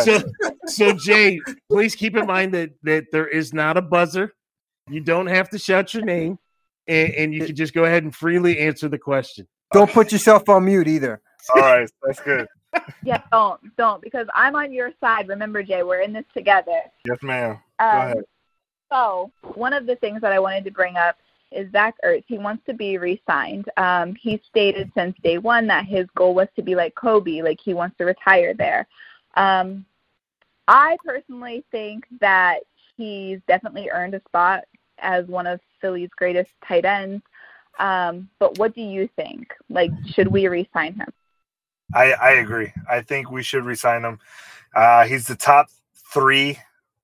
So, so Jay, please keep in mind that that there is not a buzzer. You don't have to shout your name, and, and you can just go ahead and freely answer the question. Don't put yourself on mute either. All right, that's good. *laughs* Yeah, don't don't because I'm on your side. Remember, Jay, we're in this together. Yes, ma'am. Um, ahead. So one of the things that I wanted to bring up is Zach Ertz. He wants to be re-signed. Um, he stated since day one that his goal was to be like Kobe, like he wants to retire there. Um, I personally think that he's definitely earned a spot as one of Philly's greatest tight ends. Um, but what do you think? Like, should we re-sign him? I, I agree. I think we should resign him. Uh, he's the top three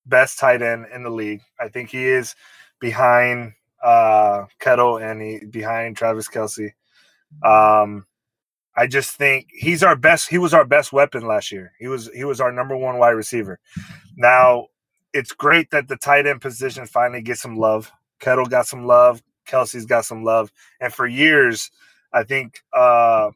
best tight end in the league. I think he is behind uh, Kittle and he behind Travis Kelce. Um, I just think he's our best. He was our best weapon last year. He was he was our number one wide receiver. Now it's great that the tight end position finally gets some love. Kittle got some love. Kelce's got some love. And for years, I think uh,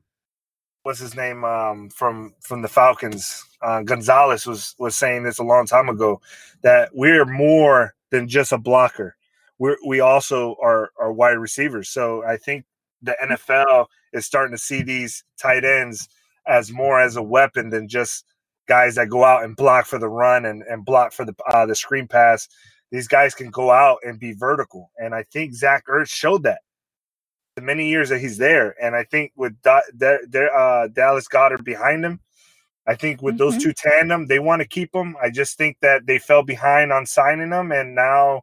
what's his name um, from from the Falcons, uh, Gonzalez was was saying this a long time ago that we're more than just a blocker. We we also are are wide receivers. So I think the NFL is starting to see these tight ends as more as a weapon than just guys that go out and block for the run and, and block for the uh, the screen pass. These guys can go out and be vertical, and I think Zach Ertz showed that the many years that he's there. And I think with da- Da- Da- uh, Dallas Goedert behind him, I think with those Mhm. two tandem, they want to keep him. I just think that they fell behind on signing them, and now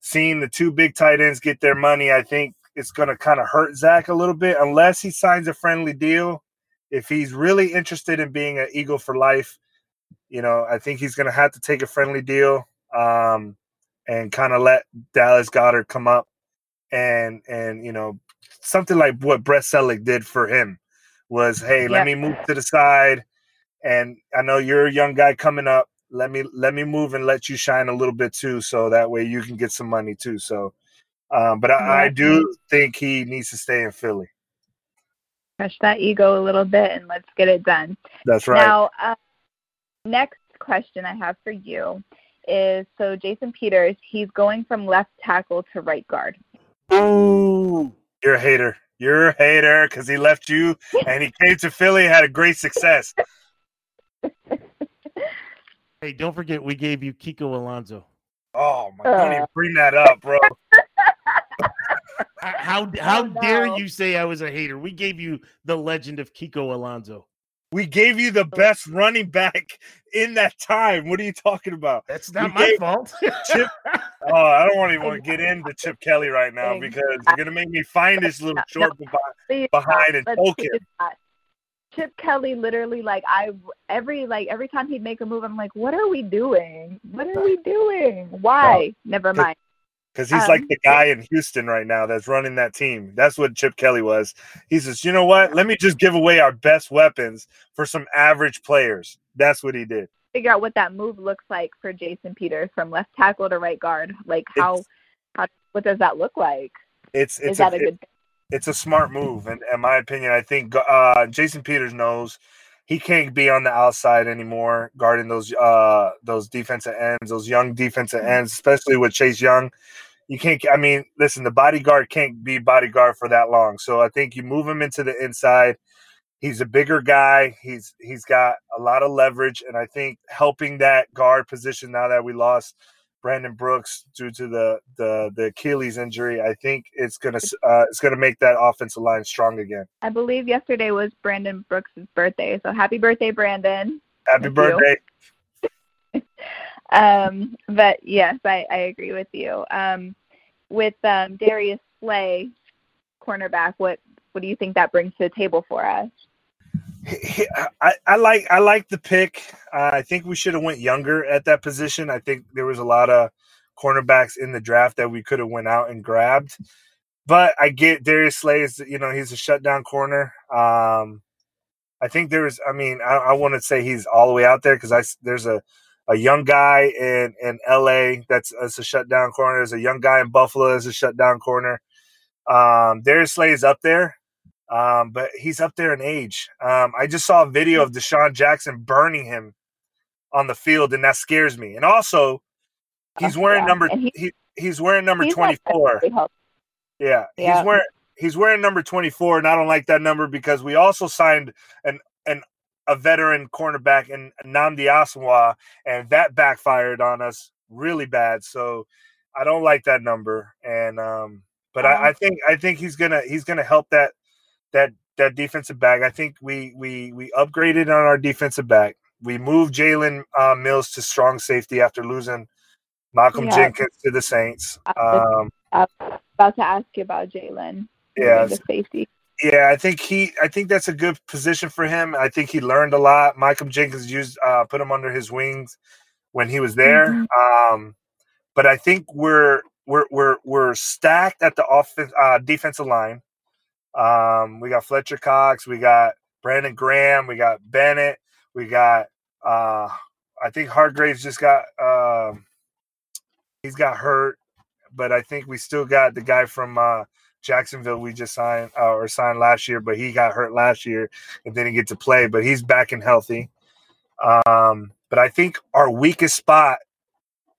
seeing the two big tight ends get their money, I think it's going to kind of hurt Zach a little bit unless he signs a friendly deal. If he's really interested in being an Eagle for life, you know, I think he's going to have to take a friendly deal um, and kind of let Dallas Goedert come up and and you know something like what Brett Celek did for him was, hey, Yeah. let me move to the side, and I know you're a young guy coming up. Let me let me move and let you shine a little bit too, so that way you can get some money too. So, um, but I, I do think he needs to stay in Philly. Crush that ego a little bit and let's get it done. That's right. Now, uh, next question I have for you is so Jason Peters, he's going from left tackle to right guard. Ooh. You're a hater. You're a hater because he left you and he came to Philly and had a great success. *laughs* Hey, don't forget we gave you Kiko Alonso. Oh my! Don't even Uh. bring that up, bro. *laughs* How how, how Oh, dare you say I was a hater? We gave you the legend of Kiko Alonso. We gave you the best running back in that time. What are you talking about? That's not We my fault. Chip. *laughs* Oh, I don't want to even want to get into Chip Kelly right now because you're gonna make me find this little short behind. Please Behind and poke him. it. Chip Kelly literally like I every like every time he'd make a move I'm like what are we doing? What are we doing? Why? Never mind. Because he's like Um, the guy in Houston right now that's running that team. That's what Chip Kelly was. He says, you know what? Let me just give away our best weapons for some average players. That's what he did. Figure out what that move looks like for Jason Peters from left tackle to right guard. Like how It's- how what does that look like? It's it's Is that a, good it's a smart move, and in my opinion, I think uh, Jason Peters knows he can't be on the outside anymore, guarding those uh, those defensive ends, those young defensive ends, especially with Chase Young. You can't. I mean, listen, the bodyguard can't be bodyguard for that long. So I think you move him into the inside. He's a bigger guy. He's he's got a lot of leverage, and I think helping that guard position now that we lost Brandon Brooks due to the the the Achilles injury. I think it's gonna *laughs* uh, it's gonna make that offensive line strong again. I believe yesterday was Brandon Brooks' birthday, so happy birthday, Brandon. Happy Thank birthday! *laughs* Um, but yes, I, I agree with you. Um, with um, Darius Slay, cornerback, what what do you think that brings to the table for us? I, I like I like the pick. Uh, I think we should have went younger at that position. I think there was a lot of cornerbacks in the draft that we could have went out and grabbed. But I get Darius Slay is you know he's a shutdown corner. Um, I think there's I mean I, I want to say he's all the way out there because I there's a a young guy in in L.A. that's, that's a shutdown corner. There's a young guy in Buffalo as a shutdown corner. Um, Darius Slay is up there um, but he's up there in age. Um, I just saw a video of DeSean Jackson burning him on the field, and that scares me. And also, he's Oh, wearing yeah. number he- he, he's wearing number He's twenty four. Yeah, Yeah. he's wearing he's wearing number twenty four, and I don't like that number because we also signed an an a veteran cornerback in Nnamdi Asomugha, and that backfired on us really bad. So I don't like that number. And um, but I, I think I think he's gonna he's gonna help that that that defensive back. I think we we we upgraded on our defensive back. We moved Jalen uh, Mills to strong safety after losing Malcolm Yeah. Jenkins to the Saints. Um, About to ask you about Jalen. yeah, the safety. Yeah, I think he. I think that's a good position for him. I think he learned a lot. Malcolm Jenkins used uh, put him under his wings when he was there. Mhm. Um, but I think we're we're we're we're stacked at the offense uh, defensive line. Um, we got Fletcher Cox, we got Brandon Graham, we got Bennett, we got. Uh, I think Hargraves just got. Um, he's got hurt, but I think we still got the guy from. Uh, Jacksonville we just signed uh, or signed last year, but he got hurt last year and didn't get to play, but he's back and healthy. Um, but I think our weakest spot.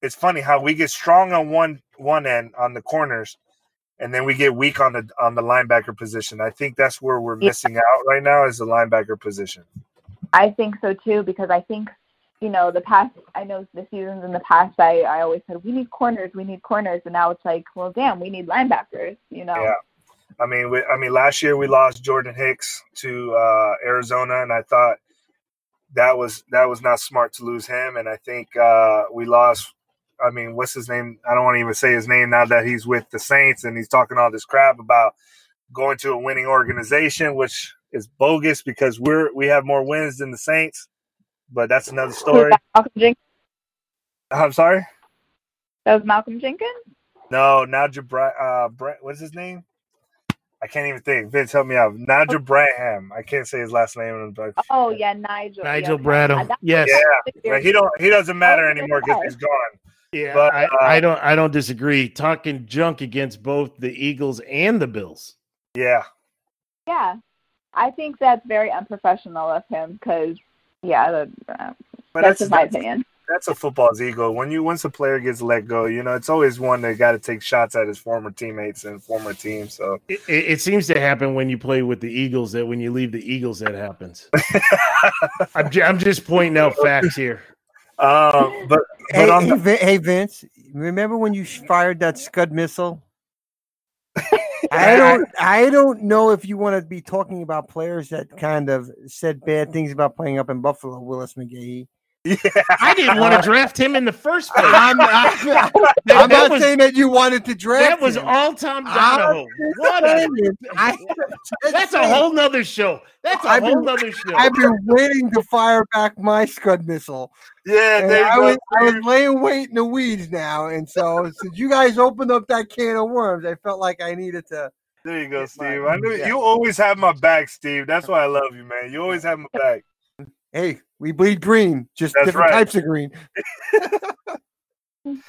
It's funny how we get strong on one one end on the corners, and then we get weak on the on the linebacker position. I think that's where we're Yeah. missing out right now is the linebacker position. I think so too because I think you know the past. I know the seasons in the past. I I always said we need corners, we need corners, and now it's like, well, damn, we need linebackers. You know. Yeah. I mean, we, I mean, last year we lost Jordan Hicks to uh, Arizona, and I thought that was that was not smart to lose him. And I think uh, we lost. I mean, what's his name? I don't want to even say his name now that he's with the Saints and he's talking all this crap about going to a winning organization, which is bogus because we're we have more wins than the Saints. But that's another story. Malcolm Jenkins. I'm sorry. That was Malcolm Jenkins. No, now Jabra- uh Brent, what's his name? I can't even think. Vince, help me out. Nigel Branham. I can't say his last name, but Oh yeah, Nigel. Nigel yeah, Bradham. Yes. yeah, like, he don't he doesn't matter Oh, anymore because he's gone. Yeah, But, I, uh, I don't I don't disagree. Talking junk against both the Eagles and the Bills. Yeah, Yeah, I think that's very unprofessional of him because yeah, the, uh, but that's that's just my that's, opinion. that's a football's ego. When you once a player gets let go, you know it's always one that got to take shots at his former teammates and former team. So It, it, it seems to happen when you play with the Eagles that when you leave the Eagles that happens. *laughs* I'm, ju- I'm just pointing out facts here. Um, but Hey, but hey, the, hey, Vince, remember when you fired that Scud missile? *laughs* I don't. I don't know if you want to be talking about players that kind of said bad things about playing up in Buffalo. Willis McGahee. Yeah, I didn't want to draft him in the first place. I'm, I'm, I'm that not was- saying that you wanted to draft. That was all Tom I'm Donahoe. What a, *laughs* that's a whole nother show. That's a I've been- whole nother show. I've been waiting to fire back my Scud missile. yeah. And There I you was, go. I was laying weight in the weeds now, and so since you guys opened up that can of worms, I felt like I needed to. There you go, Steve. fine. I knew Yeah. you always have my back, Steve. That's why I love you, man. You always have my back. Hey, we bleed green, just That's different right. types of green. *laughs*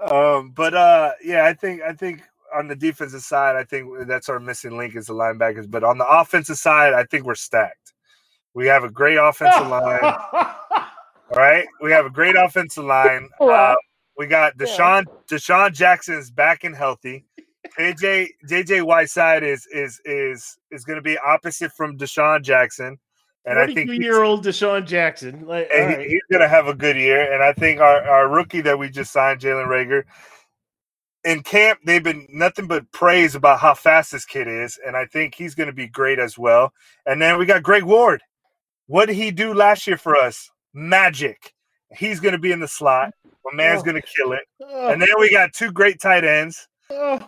Um, but uh, yeah, I think I think on the defensive side, I think that's our missing link is the linebackers. But on the offensive side, I think we're stacked. We have a great offensive *laughs* line. All right, we have a great offensive line. *laughs* Uh, we got DeSean DeSean Jackson is back and healthy. JJ JJ Whiteside is is is is going to be opposite from DeSean Jackson. And I think year old DeSean Jackson. Like, and he- right. he's going to have a good year. And I think our, our rookie that we just signed, Jalen Reagor, in camp, they've been nothing but praise about how fast this kid is. And I think he's going to be great as well. And then we got Greg Ward. What did he do last year for us? Magic. He's going to be in the slot. My man's Oh. going to kill it. Oh, And then we got two great tight ends. oh.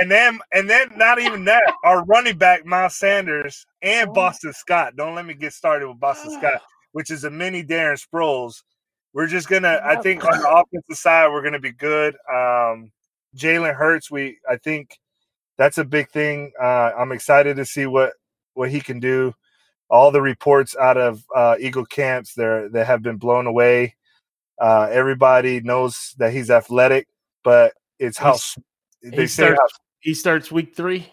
And then, and then, not even that, our running back Miles Sanders and Oh. Boston Scott. Don't let me get started with Boston Scott, which is a mini Darren Sproles. We're just gonna. I think on the offensive side, we're gonna be good. Um, Jalen Hurts, we. I think that's a big thing. Uh, I'm excited to see what what he can do. All the reports out of uh, Eagle camps, they they have been blown away. Uh, everybody knows that he's athletic, but it's how He's- they he say how starts. He starts week three.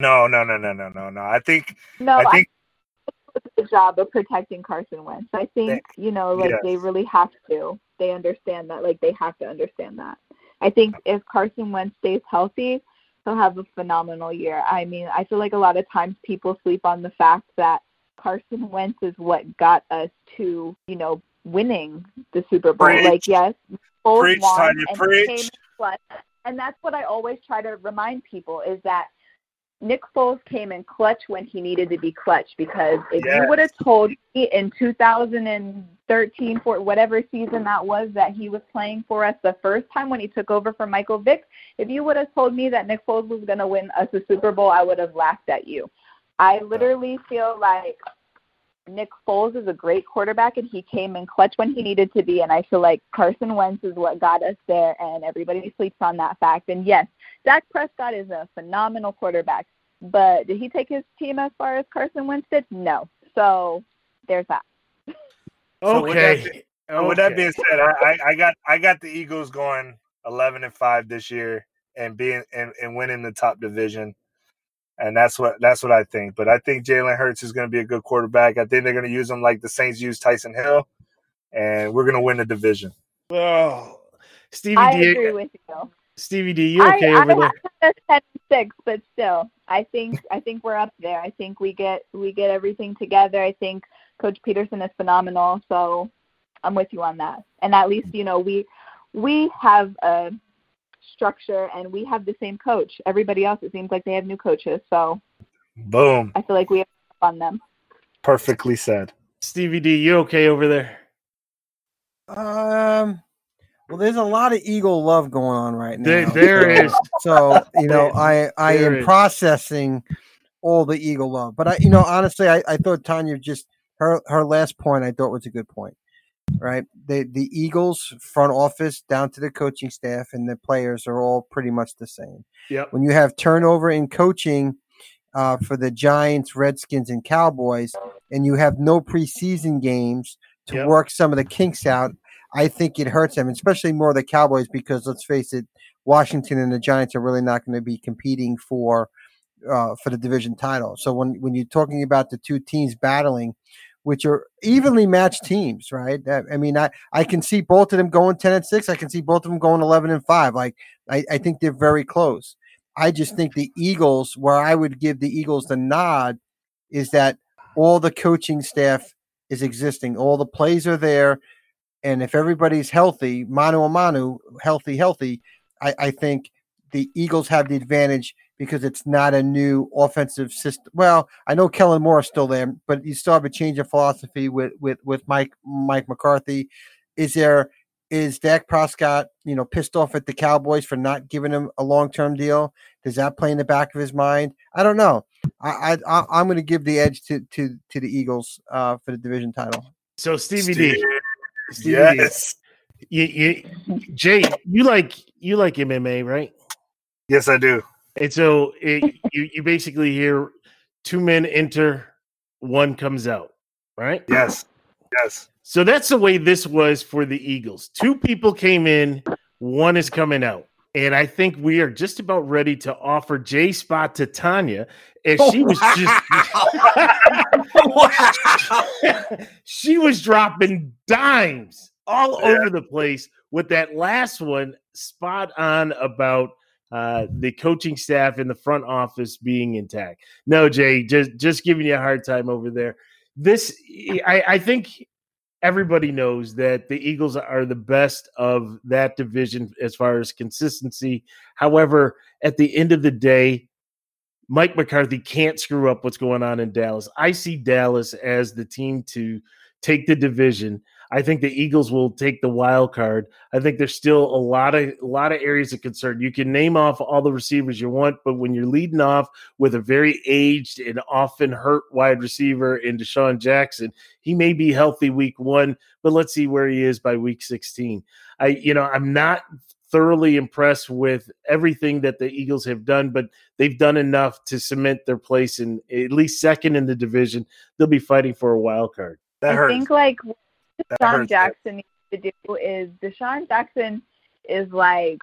no, no, no, no, no, no, no. I think No, I I think the job of protecting Carson Wentz. I think, you know, like they really have to. They understand that. Like they have to understand that. I think if Carson Wentz stays healthy, he'll have a phenomenal year. I mean, I feel like a lot of times people sleep on the fact that Carson Wentz is what got us to, you know, winning the Super Bowl. Preach. Like, yes, Foles Preach, won Tanya, and preach. came in clutch. And that's what I always try to remind people is that Nick Foles came in clutch when he needed to be clutch because if Yes. you would have told me in 2013 for whatever season that was that he was playing for us the first time when he took over for Michael Vick, if you would have told me that Nick Foles was going to win us a Super Bowl, I would have laughed at you. I literally feel like Nick Foles is a great quarterback and he came in clutch when he needed to be and I feel like Carson Wentz is what got us there and everybody sleeps on that fact. And yes, Dak Prescott is a phenomenal quarterback, but did he take his team as far as Carson Wentz did? No. So there's that. So with that Okay. Uh, With that being said, I, I, I got I got the Eagles going eleven and five this year and being and, and winning the top division. And that's what that's what I think. But I think Jalen Hurts is going to be a good quarterback. I think they're going to use him like the Saints used Taysom Hill, and we're going to win the division. Oh, Stevie I D. agree with you. Stevie D. You okay I, over I there? have a 10 6, but still, I think I think we're up there. I think we get we get everything together. I think Coach Pederson is phenomenal. So I'm with you on that. And at least you know we we have a structure and we have the same coach. Everybody else, it seems like they have new coaches. So Boom, I feel like we have on them. perfectly said. Stevie D. You okay over there? Um, well, there's a lot of eagle love going on right now. There, there so, is. So you know, I I There am is. processing all the eagle love, but I, you know, honestly, I, I thought Tanya just her her last point I thought was a good point. Right, the the Eagles front office down to the coaching staff and the players are all pretty much the same. Yep. When you have turnover in coaching uh, for the Giants, Redskins, and Cowboys, and you have no preseason games to Yep. work some of the kinks out, I think it hurts them, especially more the Cowboys because let's face it, Washington and the Giants are really not going to be competing for uh, for the division title. So when when you're talking about the two teams battling, which are evenly matched teams, right? I, mean, I I can see both of them going ten and six. I can see both of them going eleven and five. Like I, I think they're very close. I just think the Eagles, where I would give the Eagles the nod, is that all the coaching staff is existing, all the plays are there, and if everybody's healthy, manu a manu, healthy, healthy, I, I think the Eagles have the advantage because it's not a new offensive system. Well, I know Kellen Moore is still there, but you still have a change of philosophy with with with Mike Mike McCarthy. Is there is Dak Prescott, you know, pissed off at the Cowboys for not giving him a long term deal? Does that play in the back of his mind? I don't know. I, I I- I'm going to give the edge to to to the Eagles uh, for the division title. So Stevie D. Steve, Stevie D. Yes, You, you, Jay, you like you like MMA, right? yes, I do. And so it, you you basically hear two men enter, one comes out, right? Yes, yes. So that's the way this was for the Eagles. Two people came in, one is coming out. And I think we are just about ready to offer J Spot to Tanya. And she was just *laughs* *laughs* she was dropping dimes all Yeah. over the place with that last one spot on about uh, the coaching staff in the front office being intact. No, Jay, just just giving you a hard time over there. this I, I think everybody knows that the Eagles are the best of that division as far as consistency. However, at the end of the day, Mike McCarthy can't screw up what's going on in Dallas. I see Dallas as the team to take the division. I think the Eagles will take the wild card. I think there's still a lot of a lot of areas of concern. You can name off all the receivers you want, but when you're leading off with a very aged and often hurt wide receiver in DeSean Jackson, he may be healthy week one, but let's see where he is by week 16. I, you know, I'm not thoroughly impressed with everything that the Eagles have done, but they've done enough to cement their place in at least second in the division. They'll be fighting for a wild card. That I hurts. think like what That hurts. Jackson needs to do is DeSean Jackson is like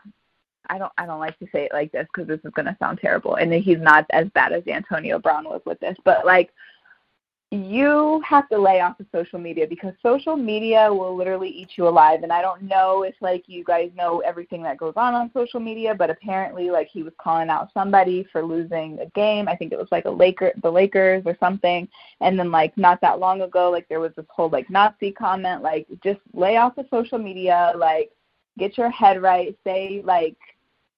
I don't I don't like to say it like this because this is gonna sound terrible and he's not as bad as Antonio Brown was with this, but like you have to lay off of social media because social media will literally eat you alive. And i don't know if like you guys know everything that goes on on social media but apparently like he was calling out somebody for losing a game. I think it was like a laker the lakers or something. And then like not that long ago like there was this whole like nazi comment like just lay off of social media. Like get your head right. Stay like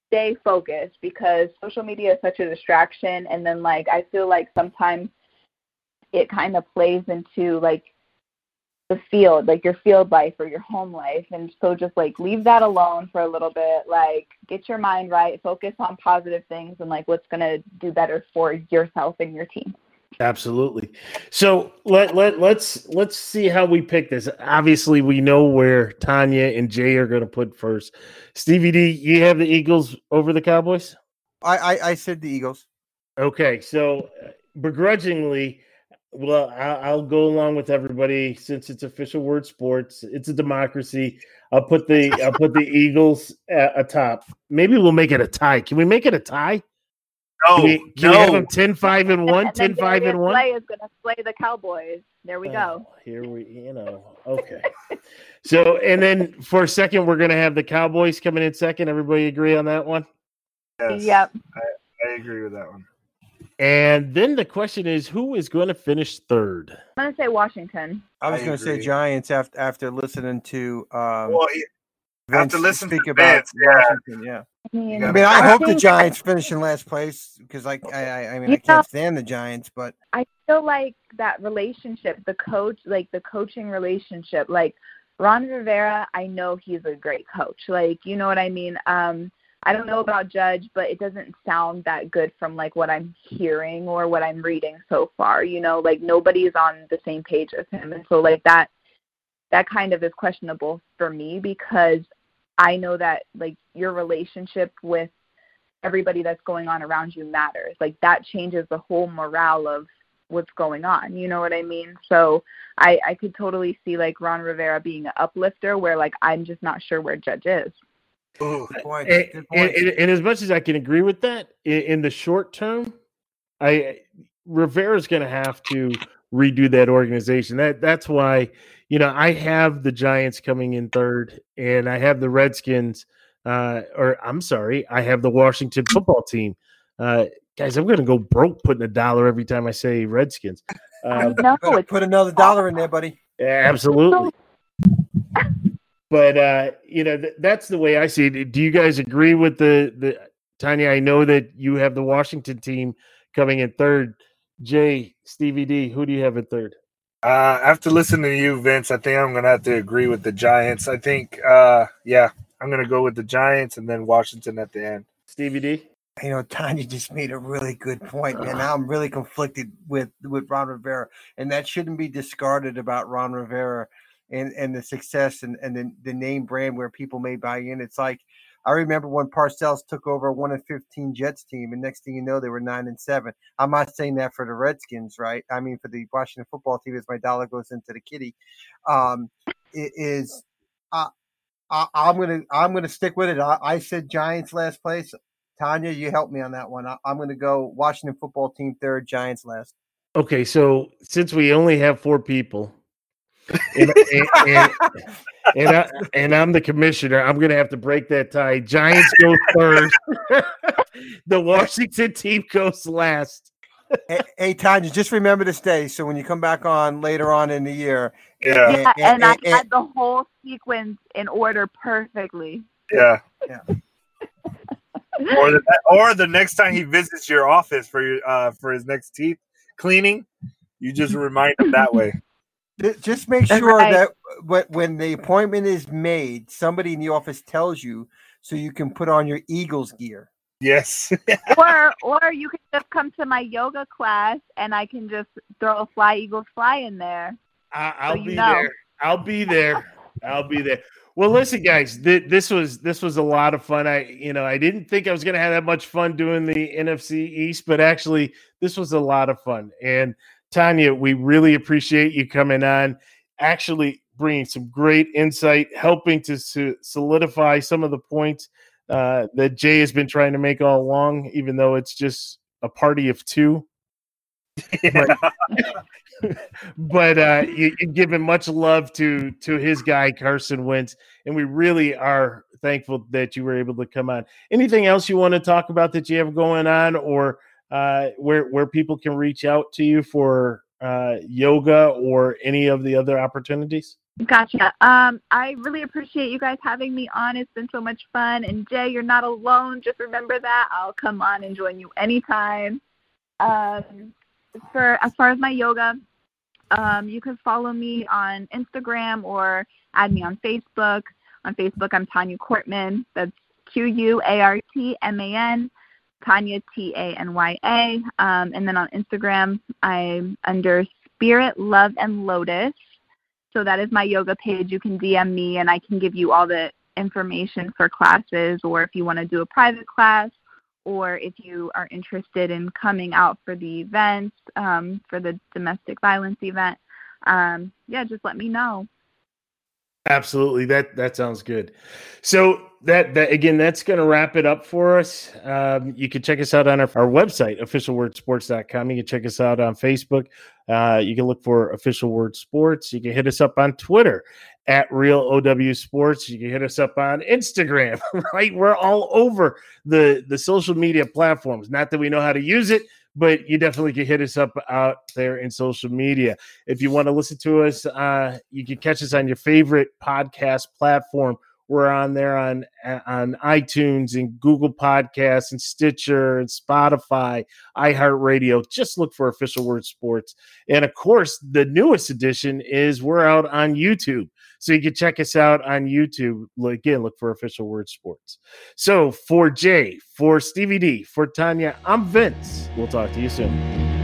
stay focused because social media is such a distraction. And then like i feel like sometimes it kind of plays into like the field, like your field life or your home life. And so just like leave that alone for a little bit, like get your mind right, focus on positive things and like what's going to do better for yourself and your team. Absolutely. So let let let's let's see how we pick this. Obviously, we know where Tanya and Jay are going to put first. Stevie D, you have the Eagles over the Cowboys. I, I, I said the Eagles. Okay, so uh, begrudgingly, well, I'll, I'll go along with everybody since it's official word sports. It's a democracy. I'll put the I'll put the *laughs* Eagles at, atop. Maybe we'll make it a tie. Can we make it a tie? No, Can we, can we have them 10 5 and 1? and *laughs* 10 5 and 1? Slay is going to slay the Cowboys. There we go. Oh, here we, you know, okay. *laughs* so, and then for a second, we're going to have the Cowboys coming in second. Everybody agree on that one? Yes, Yep. I agree with that one. And then the question is, who is going to finish third? I'm going to say Washington. I was going to say. Giants after after listening to um, Well, he- Vince after listening speak to about Vince, yeah. Washington. Yeah, I mean, Yeah. I mean, I I hope the Giants finish in last place because like I, I, I mean, I You know- can't stand the Giants, but I feel like that relationship, the coach, like the coaching relationship, like Ron Rivera, I know he's a great coach. Like, you know what I mean? Um, I don't know about Judge, but it doesn't sound that good from like what I'm hearing or what I'm reading so far. You know, like nobody's on the same page as him. And so like that that kind of is questionable for me because I know that like your relationship with everybody that's going on around you matters. Like that changes the whole morale of what's going on. You know what I mean? So I I could totally see like Ron Rivera being an uplifter where like I'm just not sure where Judge is. Ooh, good point, And, and, point. and as much as I can agree with that, in, in the short term, I Rivera's going to have to redo that organization. That that's why you know I have the Giants coming in third, and I have the Redskins. Uh, or I'm sorry, I have the Washington football team. Uh, guys, I'm going to go broke putting a dollar every time I say Redskins. *laughs* Uh, no, Better it's put another dollar in there, buddy. absolutely. But uh, you know th- that's the way I see it. Do you guys agree with the the Tanya? I know that you have the Washington team coming in third. Jay, Stevie D, who do you have in third? Uh, after listening to you, Vince, I think I'm gonna have to agree with the Giants. I think, uh, yeah, I'm gonna go with the Giants and then Washington at the end. Stevie D. You know, Tanya just made a really good and I'm really conflicted with with Ron Rivera, and that shouldn't be discarded about Ron Rivera and and the success and and the, the name brand where people may buy in. It's like I remember when Parcells took over one and fifteen Jets team, and next thing you know, they were nine and seven. I'm not saying that for the Redskins, right? I mean, for the Washington football team, as my dollar goes into the kitty, um, it is. Uh, I, I'm gonna I'm gonna stick with it. I, I said Giants last place. Tanya, you help me on that one. I, I'm to go Washington football team third, Giants last. Okay, so since we only have four people, and, and, and, and, I, and I'm the commissioner, I'm going to have to break that tie. Giants go first. *laughs* the Washington team goes last. hey, hey, Tanya, just remember this day. So when you come back on later on in the year, Yeah, Yeah, and- and I and- had the whole sequence in order perfectly. yeah. Yeah. *laughs* or the or the next time he visits your office for your uh for his next teeth cleaning, you just remind him that way. Ju- Just make sure right. that when, when the appointment is made, somebody in the office tells you so you can put on your Eagles gear. Yes. *laughs* or or you can just come to my yoga class and I can just throw a fly eagles fly in there. I, I'll you be know. there. I'll be there. I'll be there. Well, listen, guys, th- this was this was a lot of fun. I, you know, I didn't think I was going to have that much fun doing the NFC East, but actually, this was a lot of fun. And Tanya, we really appreciate you coming on. Actually, bringing some great insight, helping to so- solidify some of the points uh, that Jay has been trying to make all along, even though it's just a party of two. *laughs* but uh, you, you've given much love to to his guy Carson Wentz, and we really are thankful that you were able to come on. Anything else you want to talk about that you have going on, or uh, where where people can reach out to you for uh, yoga or any of the other opportunities? Gotcha. Um, I really appreciate you guys having me on. It's been so much fun. And Jay, you're not alone. Just remember that. I'll come on and join you anytime. Um, for as far as my yoga, um, you can follow me on Instagram or add me on Facebook. On Facebook, I'm Tanya Quartman. That's Q U A R T M A N. Tanya T A N Y A. Um, and then on Instagram, I'm under Spirit, Love, and Lotus. So that is my yoga page. You can DM me and I can give you all the information for classes or if you want to do a private class or if you are interested in coming out for the events, um, for the domestic violence event. Um, yeah, just let me know. Absolutely. That that sounds good. So that that again, that's going to wrap it up for us. Um, you can check us out on our, our website, officialwordsports.com. You can check us out on Facebook. Uh, you can look for Official Word Sports. You can hit us up on Twitter at Real OW Sports. You can hit us up on Instagram. *laughs* Right, we're all over the the social media platforms. Not that we know how to use it, but you definitely can hit us up out there in social media. If you want to listen to us, uh, you can catch us on your favorite podcast platform. We're on there on on iTunes and Google Podcasts and Stitcher and Spotify, iHeartRadio. Just look for Official Word Sports, and of course, the newest edition is we're out on YouTube, so you can check us out on YouTube. Again, look for Official Word Sports. So for Jay, for Stevie D, for Tanya, I'm Vince. We'll talk to you soon.